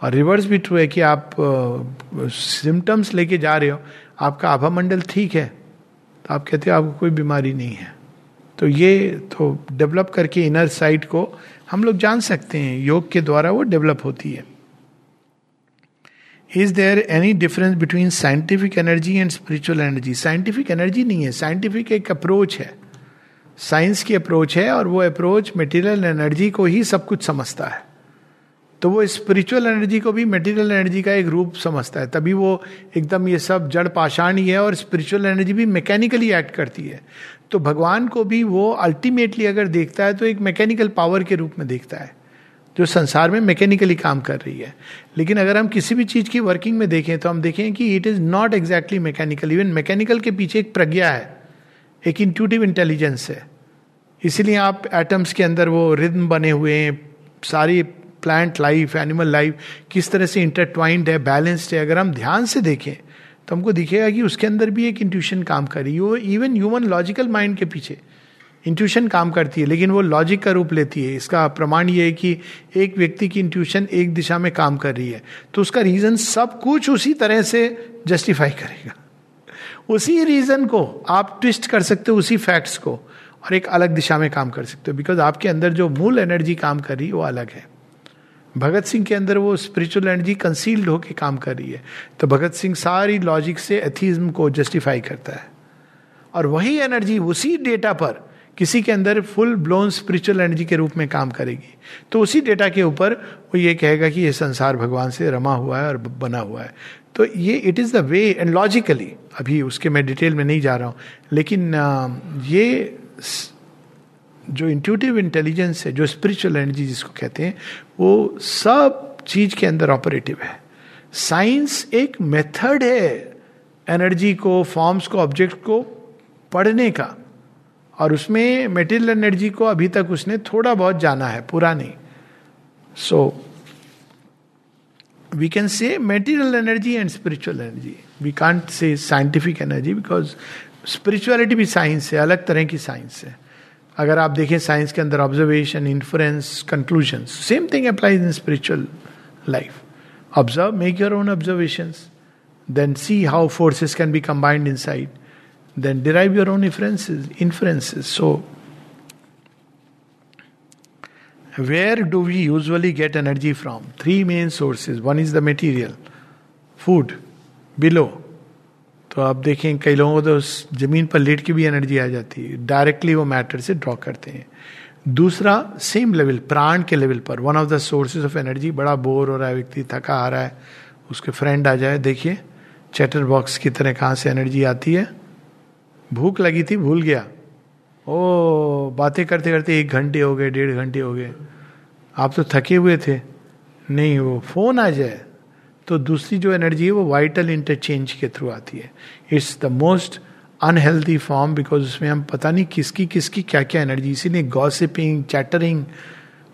और रिवर्स भी ट्रू है कि आप सिम्टम्स uh, लेके जा रहे हो आपका आभा मंडल ठीक है तो आप कहते हो आपको कोई बीमारी नहीं है। तो ये तो डेवलप करके इनर साइड को हम लोग जान सकते हैं योग के द्वारा वो डेवलप होती है। Is there any difference between scientific energy and spiritual energy scientific energy नहीं है साइंटिफिक एक अप्रोच है। साइंस की अप्रोच है और वो अप्रोच मेटीरियल एनर्जी को ही सब कुछ समझता है। तो वो स्पिरिचुअल एनर्जी को भी मेटीरियल एनर्जी का एक रूप समझता है। तभी वो एकदम ये सब जड़ पाषाण ही है और स्पिरिचुअल एनर्जी भी मैकेनिकली एक्ट करती है। तो भगवान को भी वो अल्टीमेटली अगर देखता है तो एक मैकेनिकल पावर के रूप में देखता है, जो संसार में मैकेनिकली काम कर रही है। लेकिन अगर हम किसी भी चीज़ की वर्किंग में देखें तो हम देखें कि it is not exactly mechanical even mechanical के पीछे एक प्रज्ञा है, एक इंट्यूटिव इंटेलिजेंस है। इसीलिए आप एटम्स के अंदर वो रिद्म बने हुए हैं, सारी प्लांट लाइफ एनिमल लाइफ किस तरह से इंटरट्वाइंड है बैलेंस्ड है, अगर हम ध्यान से देखें तो हमको दिखेगा कि उसके अंदर भी एक इंट्यूशन काम कर रही है। इवन ह्यूमन लॉजिकल माइंड के पीछे इंट्यूशन काम करती है, लेकिन वो लॉजिक का रूप लेती है। इसका प्रमाण ये है कि एक व्यक्ति की इंट्यूशन एक दिशा में काम कर रही है तो उसका रीजन सब कुछ उसी तरह से जस्टिफाई करेगा। उसी रीजन को आप ट्विस्ट कर सकते हो, उसी फैक्ट्स को, और एक अलग दिशा में काम कर सकते हो बिकॉज़ आपके अंदर जो मूल एनर्जी काम कर रही है, वो अलग है। भगत सिंह के अंदर वो स्पिरिचुअल एनर्जी कंसील्ड होकर काम कर रही है। तो भगत सिंह सारी लॉजिक से एथिज्म को जस्टिफाई करता है। और वही एनर्जी उसी डेटा पर किसी के अंदर फुल ब्लोन स्पिरिचुअल एनर्जी के रूप में काम करेगी। तो उसी डेटा के ऊपर वो ये कहेगा कि ये संसार भगवान से रमा हुआ है और बना हुआ है। तो ये it is the way and logically अभी उसके मैं डिटेल में नहीं जा रहा हूँ। लेकिन ये जो इंट्यूटिव इंटेलिजेंस है, जो स्पिरिचुअल एनर्जी जिसको कहते हैं, वो सब चीज़ के अंदर ऑपरेटिव है। साइंस एक मेथड है एनर्जी को फॉर्म्स को ऑब्जेक्ट को पढ़ने का। और उसमें मेटेरियल एनर्जी को अभी तक उसने थोड़ा बहुत जाना है पूरा नहीं so we can say material energy and spiritual energy we can't say scientific energy because spirituality भी साइंस है, अलग तरह की साइंस है। अगर आप देखें साइंस के अंदर observation influence conclusion same thing applies in spiritual life observe make your own observation then see how forces can be combined inside then derive your own influences influences so where do we usually get energy from three main sources one is the material food below. तो आप देखें, कई लोगों को तो ज़मीन पर late की भी एनर्जी आ जाती है। डायरेक्टली वो मैटर से ड्रॉ करते हैं। दूसरा सेम लेवल प्राण के लेवल पर। One of the sources of energy बड़ा बोर हो रहा है, व्यक्ति थका आ रहा है, उसके फ्रेंड आ जाए, देखिए चैटर बॉक्स की तरह कहाँ से एनर्जी आती है। भूख लगी थी, भूल गया। ओ, बातें करते करते एक घंटे हो गए, डेढ़ घंटे हो गए। आप तो थके हुए थे। नहीं, वो फ़ोन आ जाए। तो दूसरी जो एनर्जी है वो वाइटल इंटरचेंज के थ्रू आती है। It's the most unhealthy form because उसमें हम पता नहीं किसकी किसकी क्या क्या एनर्जी इसीलिए gossiping chattering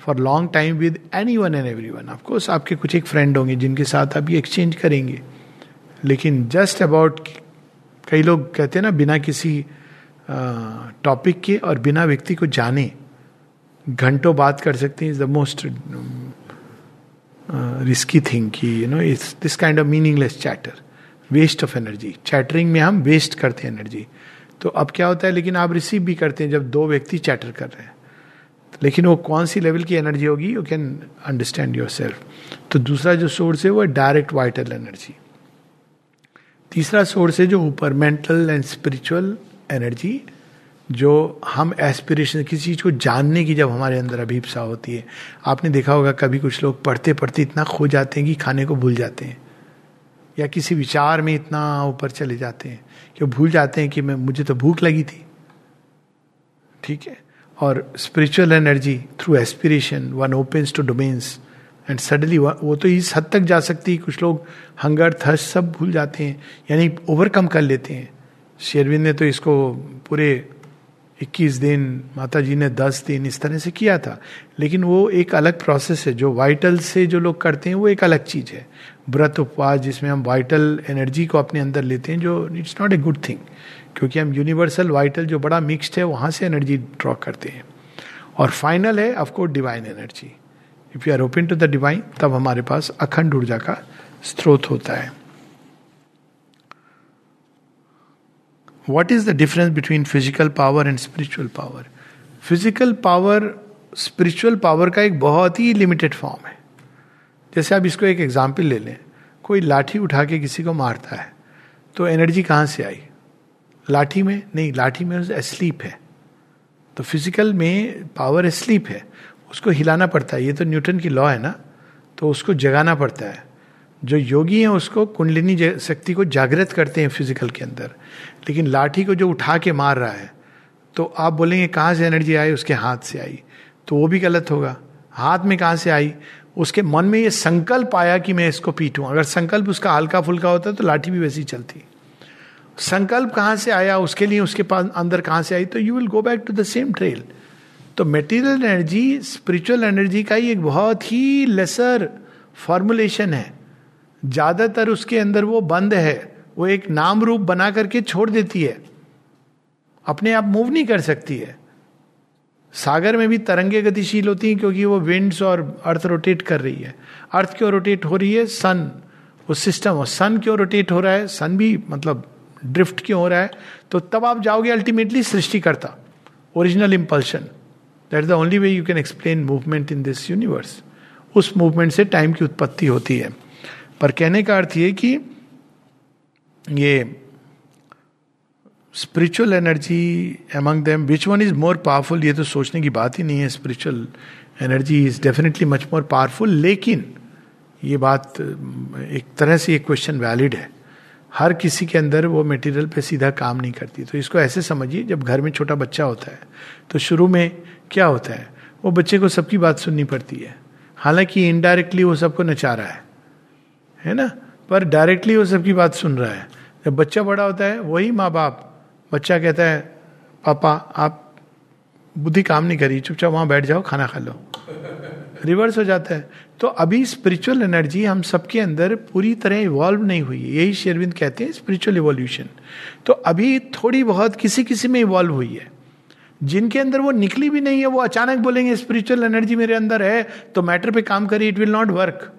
for long time with anyone and everyone of course आपके कुछ एक फ्रेंड होंगे जिनके साथ आप ये एक्सचेंज करेंगे। लेकिन जस्ट अबाउट कई लोग कहते हैं ना, बिना किसी टॉपिक के और बिना व्यक्ति को जाने, घंटों बात कर सकते हैं is the most risky thing कि you know it's this kind of meaningless chatter waste of energy chattering में हम वेस्ट करते हैं एनर्जी तो अब क्या होता है, लेकिन आप रिसीव भी करते हैं जब दो व्यक्ति चैटर कर रहे हैं। लेकिन वो कौन सी लेवल की एनर्जी होगी you can understand yourself तो दूसरा जो सोर्स है, वो डायरेक्ट वाइटल एनर्जी तीसरा सोर्स है जो ऊपर मेंटल एंड स्पिरिचुअल एनर्जी जो हम एस्पिरेशन किसी चीज़ को जानने की जब हमारे अंदर अभिप्सा होती है, आपने देखा होगा कभी कुछ लोग पढ़ते पढ़ते इतना खो जाते हैं कि खाने को भूल जाते हैं, या किसी विचार में इतना ऊपर चले जाते हैं कि भूल जाते हैं कि मैं, मुझे तो भूख लगी थी। ठीक है? और spiritual energy through aspiration one opens two domains and suddenly वो तो इस हद तक जा सकती है, कुछ लोग हंगर थर्स सब भूल जाते हैं, यानी ओवरकम कर लेते हैं। शेरविंद ने तो इसको पूरे इक्कीस दिन माता जी ने दस दिन इस तरह से किया था। लेकिन वो एक अलग प्रोसेस है, जो वाइटल से जो लोग करते हैं, वो एक अलग चीज़ है। व्रत उपवास जिसमें हम वाइटल एनर्जी को अपने अंदर लेते हैं, जो it's not a good thing क्योंकि हम यूनिवर्सल वाइटल जो बड़ा मिक्सड है, वहाँ से एनर्जी ड्रॉ करते हैं। और फाइनल है of course divine energy if you are open to the divine तब हमारे पास अखंड ऊर्जा का स्रोत होता है। What is the difference between physical power and spiritual power physical power spiritual power का एक बहुत ही लिमिटेड फॉर्म है। जैसे आप इसको एक एग्ज़ाम्पल ले लें, कोई लाठी उठा के किसी को मारता है तो एनर्जी कहाँ से आई? लाठी में? नहीं, लाठी में स्लीप है। तो फ़िज़िकल में पावर स्लीप है। उसको हिलाना पड़ता है, ये तो न्यूटन की लॉ है ना तो उसको जगाना पड़ता है। जो योगी हैं उसको कुंडलिनी शक्ति को जागृत करते हैं फ़िज़िकल के अंदर। लेकिन लाठी को जो उठा के मार रहा है तो आप बोलेंगे, कहाँ से एनर्जी आई? उसके हाथ से आई। तो वो भी गलत होगा। हाथ में कहाँ से आई? उसके मन में ये संकल्प आया कि मैं इसको पीटूं। अगर संकल्प उसका हल्का फुल्का होता तो लाठी भी वैसी चलती। संकल्प कहाँ से आया? उसके लिए उसके पास अंदर कहाँ से आई? तो you will go back to the same trail तो मेटीरियल एनर्जी स्पिरिचुअल एनर्जी का ही एक बहुत ही लेसर फॉर्मुलेशन है। ज़्यादातर उसके अंदर वो बंद है, वो एक नाम रूप बना करके छोड़ देती है। अपने आप मूव नहीं कर सकती है। सागर में भी तरंगे गतिशील होती हैं क्योंकि वो विंड्स और अर्थ रोटेट कर रही है। अर्थ क्यों रोटेट हो रही है सन वो सिस्टम और सन क्यों रोटेट हो रहा है सन भी मतलब ड्रिफ्ट क्यों हो रहा है? तो तब आप जाओगे अल्टीमेटली सृष्टि करता original impulsion that is the only way you can explain movement in this universe उस मूवमेंट से टाइम की उत्पत्ति होती है। पर कहने का अर्थ ये कि ये spiritual energy among them which one is more powerful ये तो सोचने की बात ही नहीं है spiritual energy is definitely much more powerful लेकिन ये बात, एक तरह से ये क्वेश्चन वैलिड है। हर किसी के अंदर वो मटेरियल पे सीधा काम नहीं करती। तो इसको ऐसे समझिए, जब घर में छोटा बच्चा होता है तो शुरू में क्या होता है? वो बच्चे को सबकी बात सुननी पड़ती है। हालाँकि इनडायरेक्टली वो सबको नचा रहा है। है ना? पर डायरेक्टली वो सबकी बात सुन रहा है। जब बच्चा बड़ा होता है, वही माँ बाप बच्चा कहता है, पापा, आप बुद्धि काम नहीं करी, चुपचाप वहाँ बैठ जाओ, खाना खा लो। रिवर्स हो जाता है। तो अभी स्पिरिचुअल एनर्जी हम सबके अंदर पूरी तरह इवॉल्व नहीं हुई है। यही शेरविंद कहते हैं स्पिरिचुअल इवोल्यूशन तो अभी थोड़ी बहुत किसी किसी में इवॉल्व हुई है। जिनके अंदर वो निकली भी नहीं है, वो अचानक बोलेंगे स्पिरिचुअल एनर्जी मेरे अंदर है तो मैटर पे काम करिए it will not work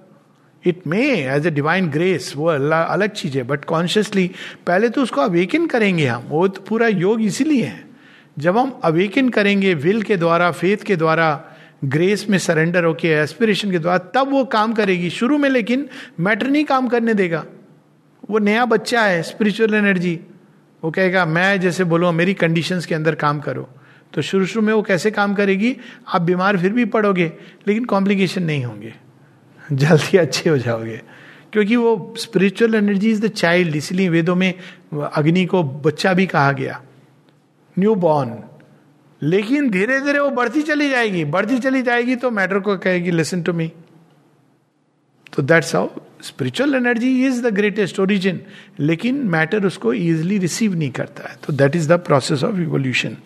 it may as a divine grace वो अल्लाह अलग चीज़ है बट कॉन्शियसली पहले तो उसको अवेकन करेंगे हम। वो तो पूरा योग इसीलिए है। जब हम अवेकन करेंगे विल के द्वारा फेथ के द्वारा ग्रेस में सरेंडर होके एस्पिरेशन के द्वारा, तब वो काम करेगी। शुरू में लेकिन मैटर नहीं काम करने देगा। वो नया बच्चा है स्पिरिचुअल एनर्जी वो कहेगा, मैं जैसे बोलो, मेरी कंडीशंस के अंदर काम करो। तो शुरू शुरू में वो कैसे काम करेगी? आप बीमार फिर भी पड़ोगे, लेकिन कॉम्प्लिकेशन नहीं होंगे। [LAUGHS] जल्दी अच्छे हो जाओगे। क्योंकि वो spiritual energy is the child इसलिए वेदों में अग्नि को बच्चा भी कहा गया। न्यू बॉर्न लेकिन धीरे धीरे वो बढ़ती चली जाएगी, बढ़ती चली जाएगी तो मैटर को कहेगी लिसन टू मी तो that's how spiritual energy is the greatest origin लेकिन मैटर उसको इजिली रिसीव नहीं करता है। तो that is the process of evolution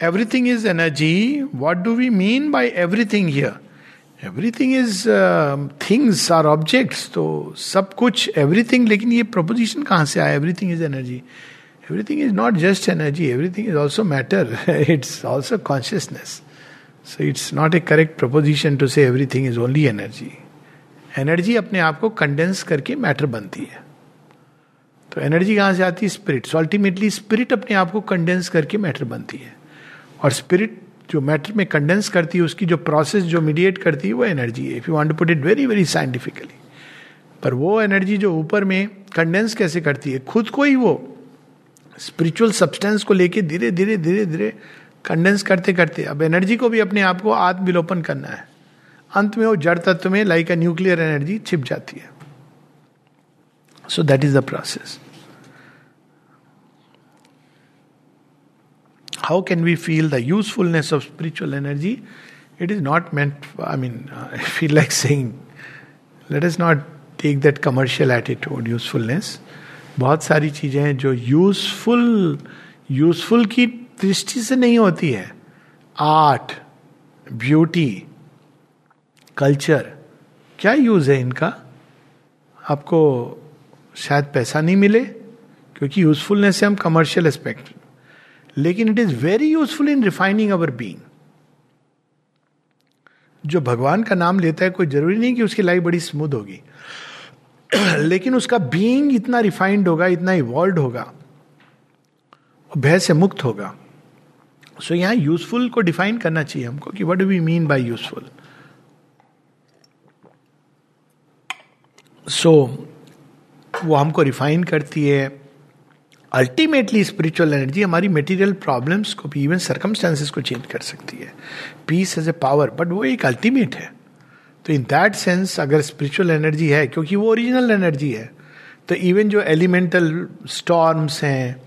everything is energy. What do we mean by everything here? Everything is things are objects तो सब कुछ everything लेकिन ये प्रपोजिशन कहाँ से आया? Everything is energy everything is not just energy everything is also matter it's also consciousness so it's not a correct proposition to say everything is only energy energy अपने आप को कंडेंस करके matter बनती है। तो एनर्जी कहाँ से आती? है स्पिरिट सो अल्टीमेटली स्पिरिट अपने आप को कंडेंस करके मैटर बनती है। और स्पिरिट जो मैटर में कंडेंस करती है, उसकी जो प्रोसेस जो मीडिएट करती है, वो एनर्जी है। If you want to put it very very scientifically पर वो एनर्जी जो ऊपर में कंडेंस कैसे करती है? खुद को ही वो स्पिरिचुअल सब्सटेंस को लेके धीरे धीरे धीरे धीरे कंडेंस करते करते। अब एनर्जी को भी अपने आप को आत्मविलोपन करना है। अंत में वो जड़ तत्व में लाइक अ न्यूक्लियर एनर्जी छिप जाती है। So that is the process how can we feel the usefulness of spiritual energy it is not meant I mean I feel like saying let is not take that commercial attitude usefulness बहुत सारी चीज़ें हैं जो useful useful की दृष्टि से नहीं होती है। आर्ट ब्यूटी कल्चर क्या यूज़ है इनका? आपको शायद पैसा नहीं मिले, क्योंकि यूजफुलनेस से हम कमर्शियल एस्पेक्ट लेकिन it is very useful in refining our being जो भगवान का नाम लेता है कोई ज़रूरी नहीं कि उसकी लाइफ बड़ी स्मूथ होगी। [CLEARS THROAT] लेकिन उसका बीइंग इतना रिफाइंड होगा इतना इवॉल्व होगा भय से मुक्त होगा। सो so, यहाँ यूजफुल को डिफाइन करना चाहिए हमको कि what we mean by useful so वो हमको रिफाइन करती है। अल्टीमेटली स्पिरिचुअल एनर्जी हमारी मेटीरियल प्रॉब्लम्स को भी इवन सर्कमस्टांसिस को चेंज कर सकती है। Peace as a power but वो एक अल्टीमेट है। तो इन दैट सेंस अगर स्पिरिचुअल एनर्जी है, क्योंकि वो ओरिजिनल एनर्जी है तो इवन जो एलिमेंटल स्टॉर्म्स हैं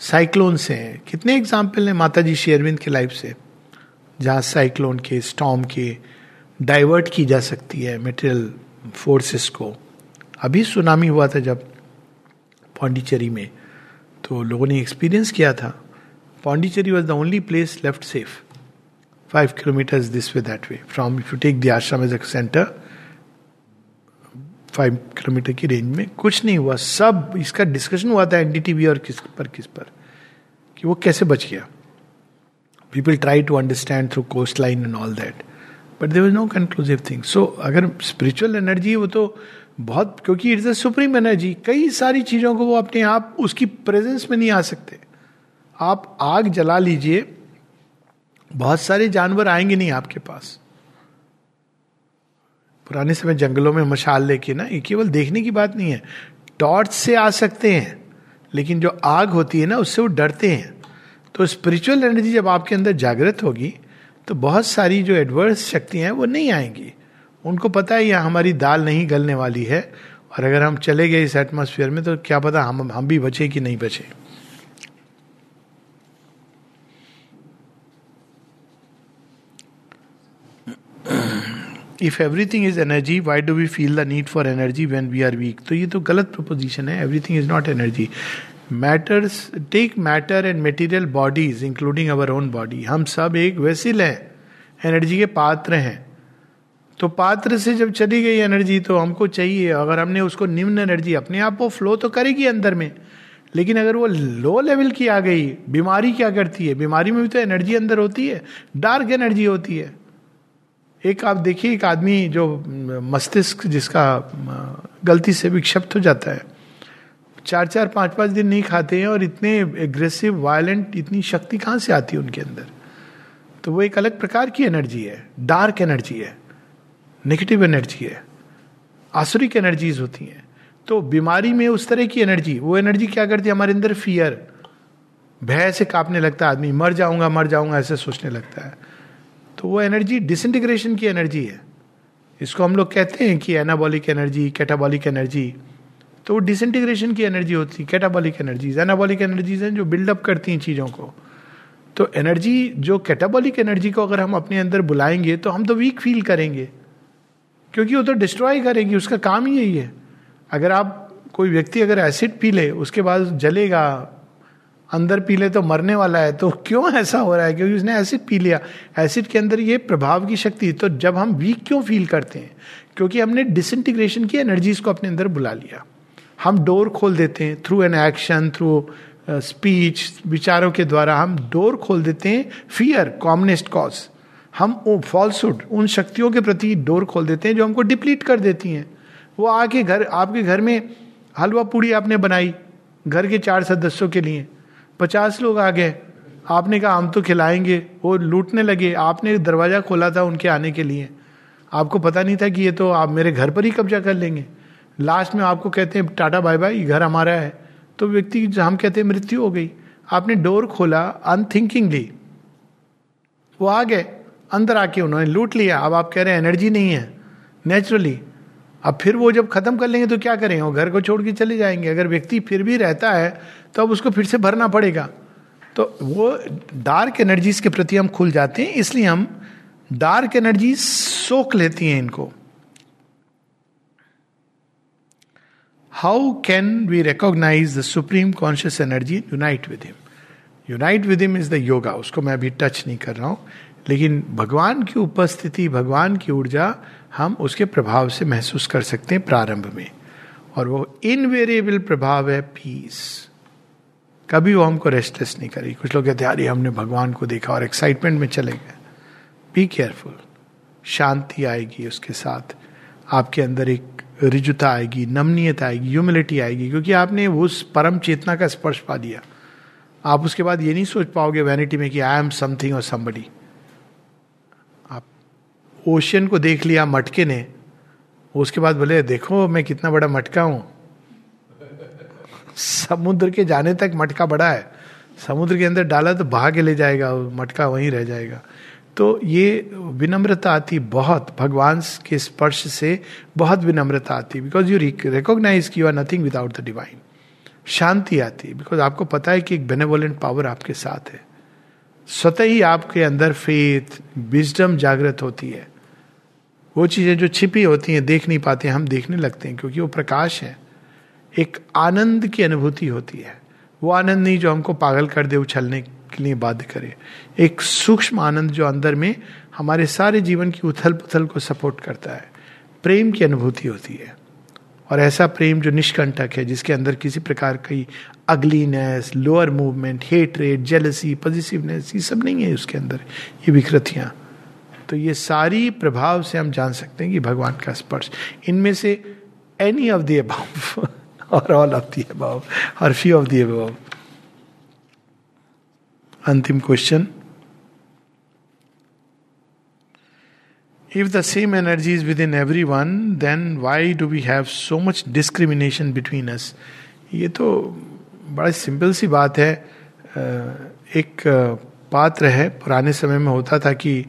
साइक्लोन्स हैं, कितने एग्ज़ाम्पल हैं माता जी शेरविंद के लाइफ से, जहाँ साइक्लोन के स्टॉम के डाइवर्ट की जा सकती है मेटेरियल फोर्सेस को। अभी सुनामी हुआ था जब पौंडीचेरी में। तो लोगों ने एक्सपीरियंस किया था। Pondicherry was the only place left safe five kilometre this way that way from if you take the ashram as a centre five kilometre की रेंज में कुछ नहीं हुआ। सब, इसका डिस्कशन हुआ था एनडीटीवी और किस पर किस पर, कि वो कैसे बच गया। People try to understand through coast line and all that but there is no conclusive thing so अगर स्पिरिचुअल एनर्जी वो तो बहुत, क्योंकि इट्स अ सुप्रीम एनर्जी कई सारी चीज़ों को वो अपने आप, उसकी प्रेजेंस में नहीं आ सकते। आप आग जला लीजिए, बहुत सारे जानवर आएँगे नहीं आपके पास। पुराने समय जंगलों में मशाल लेके ना, ये केवल देखने की बात नहीं है। टॉर्च से आ सकते हैं, लेकिन जो आग होती है ना, उससे वो डरते हैं। तो स्पिरिचुअल एनर्जी जब आपके अंदर जागृत होगी तो बहुत सारी जो एडवर्स शक्तियाँ हैं, वो नहीं आएँगी। उनको पता है यह हमारी दाल नहीं गलने वाली है, और अगर हम चले गए इस एटमोसफियर में तो क्या पता हम हम भी बचे कि नहीं बचे। If everything is energy why do we feel the need for energy when we are weak तो ये तो गलत प्रपोजिशन है everything is not energy matters take matter and material bodies including our own body हम सब एक vessel हैं energy के पात्र हैं। तो पात्र से जब चली गई एनर्जी तो हमको चाहिए, अगर हमने उसको निम्न एनर्जी, अपने आप वो फ्लो तो करेगी अंदर में, लेकिन अगर वो लो लेवल की आ गई, बीमारी क्या करती है? बीमारी में भी तो एनर्जी अंदर होती है डार्क एनर्जी होती है। एक आप देखिए, एक आदमी जो मस्तिष्क जिसका गलती से विक्षिप्त हो जाता है, चार चार, पाँच पाँच दिन नहीं खाते हैं और इतने एग्रेसिव वायलेंट इतनी शक्ति कहाँ से आती है उनके अंदर? तो वो एक अलग प्रकार की एनर्जी है डार्क एनर्जी है। नेगेटिव एनर्जी है। आसुरिक एनर्जीज होती हैं। तो बीमारी में उस तरह की एनर्जी वो एनर्जी क्या करती है? हमारे अंदर फियर भय से कांपने लगता है आदमी। मर जाऊँगा मर जाऊँगा, ऐसे सोचने लगता है। तो वो एनर्जी डिसइंटीग्रेशन की एनर्जी है। इसको हम लोग कहते हैं कि एनाबॉलिक एनर्जी कैटाबॉलिक एनर्जी तो वो डिसइंटीग्रेशन की एनर्जी होती है कैटाबॉलिक एनर्जीज एनाबॉलिक एनर्जीज हैं जो बिल्डअप करती हैं चीज़ों को। तो एनर्जी जो कैटाबॉलिक एनर्जी को अगर हम अपने अंदर बुलाएँगे तो हम तो वीक फील करेंगे। क्योंकि वो तो डिस्ट्रॉय करेगी, उसका काम ही यही है। अगर आप कोई व्यक्ति अगर एसिड पी ले, उसके बाद जलेगा, अंदर पी ले तो मरने वाला है तो क्यों ऐसा हो रहा है? क्योंकि उसने एसिड पी लिया। एसिड के अंदर ये प्रभाव की शक्ति तो जब हम वीक क्यों फील करते हैं? क्योंकि हमने डिसइंटीग्रेशन की एनर्जीज को अपने अंदर बुला लिया। हम डोर खोल देते हैं through an action through speech विचारों के द्वारा हम डोर खोल देते हैं फियर कॉमनेस्ट कॉज हम फॉल्सुड उन शक्तियों के प्रति डोर खोल देते हैं जो हमको डिप्लीट कर देती हैं। वो आके घर, आपके घर में हलवा पूड़ी आपने बनाई, घर के चार सदस्यों के लिए। पचास लोग आ गए। आपने कहा, हम तो खिलाएँगे। वो लूटने लगे। आपने दरवाज़ा खोला था उनके आने के लिए। आपको पता नहीं था कि ये तो आप मेरे घर पर ही कब्जा कर लेंगे। लास्ट में आपको कहते हैं, टाटा बाय बाय घर हमारा है। तो व्यक्ति हम कहते हैं, मृत्यु हो गई। आपने डोर खोला अनथिंकिंगली। वो आ गए। अंदर आके उन्होंने लूट लिया। अब आप कह रहे हैं एनर्जी नहीं है नेचुरली अब फिर वो जब खत्म कर लेंगे तो क्या करेंगे वो घर को छोड़ के चले जाएँगे। अगर व्यक्ति फिर भी रहता है तो अब उसको फिर से भरना पड़ेगा। तो वो डार्क एनर्जीज के प्रति हम खुल जाते हैं, इसलिए हम डार्क एनर्जी सोख लेती हैं इनको। How can we recognise the supreme conscious energy unite with him unite with him is the yoga उसको मैं अभी टच नहीं कर रहा हूँ। लेकिन भगवान की उपस्थिति, भगवान की ऊर्जा हम उसके प्रभाव से महसूस कर सकते हैं प्रारंभ में। और वो इनवेरिएबल प्रभाव है पीस कभी वो हमको रेस्टलेस नहीं करेगी। कुछ लोग कहते यार हमने भगवान को देखा और एक्साइटमेंट में चले गए। बी केयरफुल शांति आएगी उसके साथ। आपके अंदर एक रिजुता आएगी, नमनीयता आएगी ह्यूमिलिटी आएगी, क्योंकि आपने उस परम चेतना का स्पर्श पा दिया। आप उसके बाद ये नहीं सोच पाओगे वैनिटी में कि आई एम समथिंग और समबडी ओशियन को देख लिया मटके ने, उसके बाद बोले, देखो, मैं कितना बड़ा मटका हूँ। समुद्र के जाने तक मटका बड़ा है। समुद्र के अंदर डाला तो के ले जाएगा मटका वहीं रह जाएगा। तो ये विनम्रता आती बहुत, भगवान के स्पर्श से बहुत विनम्रता आती। Because you recognise you are nothing without the divine शांति आती। बिकॉज़ आपको पता है कि एक बेनेवोलेंट पावर आपके साथ है। स्वतः ही आपके अंदर फेथ विजडम जागृत होती है। वो चीज़ें जो छिपी होती हैं, देख नहीं पाते, हम देखने लगते हैं, क्योंकि वो प्रकाश है। एक आनंद की अनुभूति होती है। वो आनंद नहीं जो हमको पागल कर दे उछलने के लिए बाध्य करे। एक सूक्ष्म आनंद जो अंदर में हमारे सारे जीवन की उथल पुथल को सपोर्ट करता है। प्रेम की अनुभूति होती है। और ऐसा प्रेम जो निष्कंटक है, जिसके अंदर किसी प्रकार की ugliness lower movement hatred jealousy positiveness ये सब नहीं है उसके अंदर। ये विकृतियाँ। तो ये सारी प्रभाव से हम जान सकते हैं कि भगवान का स्पर्श। इनमें से एनी ऑफ़ दी अबाव और ऑल ऑफ़ दी अबाव और फ्यू ऑफ़ दी अबाव अंतिम question If the same energy is within everyone, then why do we have so much discrimination between us? ये तो बड़ा सिंपल सी बात है। एक पात्र है। पुराने समय में होता था कि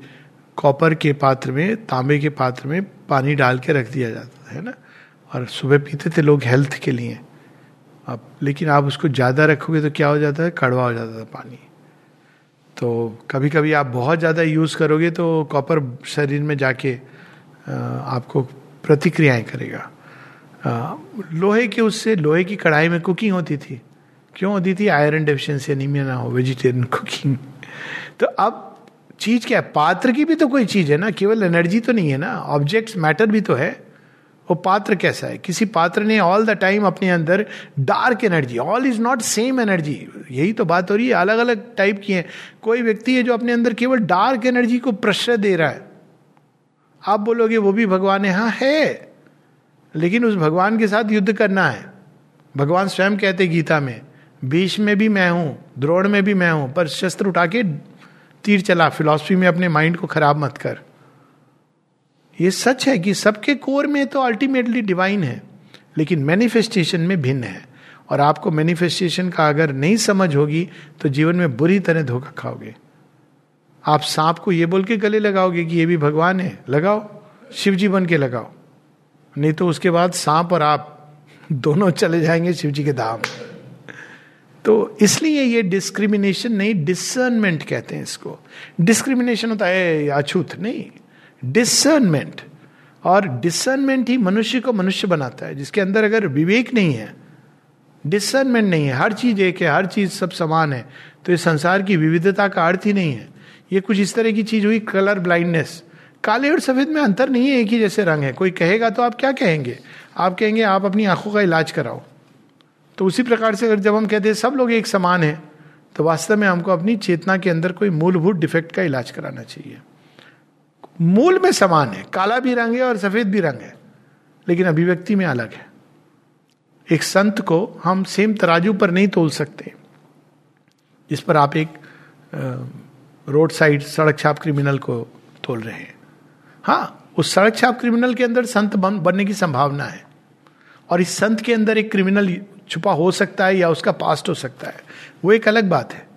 कॉपर के पात्र में, तांबे के पात्र में पानी डाल के रख दिया जाता है ना? और सुबह पीते थे लोग हेल्थ के लिए। अब, लेकिन आप उसको ज़्यादा रखोगे तो क्या हो जाता है? कड़वा हो जाता था पानी। तो कभी कभी आप बहुत ज़्यादा यूज़ करोगे तो कॉपर शरीर में जाके आपको प्रतिक्रियाएँ करेगा। लोहे के उससे, लोहे की कढ़ाई में कुकिंग होती थी। क्यों होती थी? आयरन डेफिशिएंसी, एनीमिया ना हो, वेजिटेरियन कुकिंग। तो अब चीज़ क्या है? पात्र की भी तो कोई चीज़ है ना? केवल एनर्जी तो नहीं है ना? ऑब्जेक्ट्स मैटर भी तो है। वो पात्र कैसा है? किसी पात्र ने ऑल द टाइम अपने अंदर dark energy all is not same energy यही तो बात हो रही है। अलग अलग टाइप की है। कोई व्यक्ति है जो अपने अंदर केवल डार्क एनर्जी को प्रश्रय दे रहा है। आप बोलोगे, वो भी भगवान है हाँ। है लेकिन उस भगवान के साथ युद्ध करना है। भगवान स्वयं कहते गीता में, बीच में भी मैं हूँ, द्रोण में भी मैं हूँ, पर शस्त्र उठा के तीर चला फिलॉसफी में अपने माइंड को खराब मत कर। ये सच है कि सबके कोर में तो अल्टीमेटली डिवाइन है, लेकिन मैनिफेस्टेशन में भिन्न है। और आपको मैनिफेस्टेशन का अगर नहीं समझ होगी तो जीवन में बुरी तरह धोखा खाओगे। आप सांप को ये बोल के गले लगाओगे कि ये भी भगवान है, लगाओ शिव जी बन के लगाओ। नहीं तो उसके बाद सांप और आप [LAUGHS] दोनों चले जाएँगे शिव जी के धाम। तो इसलिए ये डिस्क्रिमिनेशन नहीं डिसर्नमेंट कहते हैं इसको। डिस्क्रिमिनेशन होता है अछूत, नहीं। डिसर्नमेंट और डिसर्नमेंट ही मनुष्य को मनुष्य बनाता है, जिसके अंदर अगर विवेक नहीं है डिसर्नमेंट नहीं है, हर चीज़ एक है, हर चीज़ सब समान है तो इस संसार की विविधता का अर्थ ही नहीं है। ये कुछ इस तरह की चीज़ हुई कलर ब्लाइंडनेस काले और सफ़ेद में अंतर नहीं है, एक ही जैसे रंग है। कोई कहेगा तो आप क्या कहेंगे? आप कहेंगे, आप अपनी आँखों का इलाज कराओ। तो उसी प्रकार से अगर जब हम कहते हैं सब लोग एक समान है तो वास्तव में हमको अपनी चेतना के अंदर कोई मूलभूत डिफेक्ट का इलाज कराना चाहिए। मूल में समान है काला भी रंग है और सफ़ेद भी रंग है लेकिन अभिव्यक्ति में अलग है। एक संत को हम सेम तराजू पर नहीं तोल सकते। जिस पर आप एक रोड साइड सड़क छाप क्रिमिनल को तोल रहे हैं। हाँ उस सड़क छाप क्रिमिनल के अंदर संत बन, बनने की संभावना है। और इस संत के अंदर एक क्रिमिनल छुपा हो सकता है या उसका पास्ट हो सकता है। वो एक अलग बात है।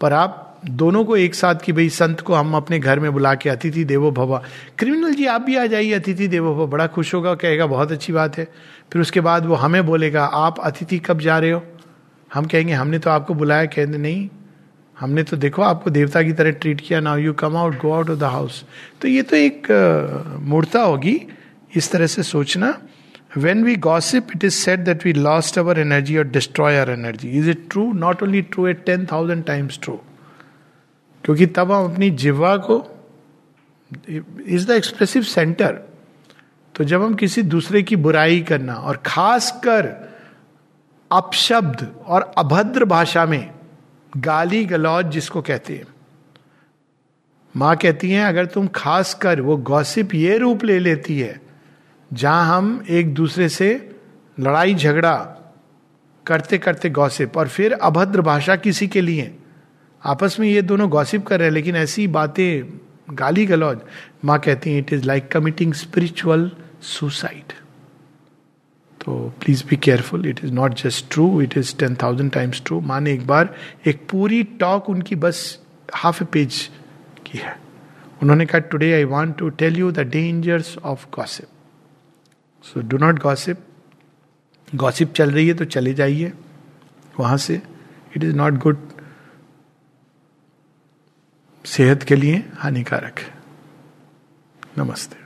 पर आप दोनों को एक साथ कि भाई संत को हम अपने घर में बुला के अतिथि देवो भवा। क्रिमिनल जी, आप भी आ जाइए, अतिथि देवो भवा। बड़ा खुश होगा कहेगा, बहुत अच्छी बात है। फिर उसके बाद वो हमें बोलेगा, आप अतिथि कब जा रहे हो? हम कहेंगे, हमने तो आपको बुलाया। कहते, नहीं, हमने तो देखो, आपको देवता की तरह ट्रीट किया। Now you come out go out of the house तो ये तो एक मूर्ता होगी। इस तरह से सोचना When we gossip, it is said that we lost our energy or destroy our energy. Is it true? Not only true, it 10,000 times true. क्योंकि तब हम अपनी जिवा को इज़ द एक्सप्रेसिव सेंटर तो जब हम किसी दूसरे की बुराई करना और खासकर अपशब्द और अभद्र भाषा में गाली गलौज जिसको कहते हैं माँ कहती हैं अगर तुम खास कर वो गॉसिप ये रूप ले लेती है जहाँ हम एक दूसरे से लड़ाई झगड़ा करते करते गॉसिप और फिर अभद्र भाषा किसी के लिए। आपस में ये दोनों गॉसिप कर रहे हैं, लेकिन ऐसी बातें, गाली गलौज। माँ कहती हैं it is like committing spiritual suicide तो please be careful it is not just true it is ten thousand times true माँ ने एक बार एक पूरी टॉक उनकी बस हाफ़ ए पेज की है। उन्होंने कहा today I want to tell you the dangers of gossip so do not gossip gossip चल रही है तो चले जाइए वहाँ से। इट इज़ नॉट गुड सेहत के लिए हानिकारक। है नमस्ते।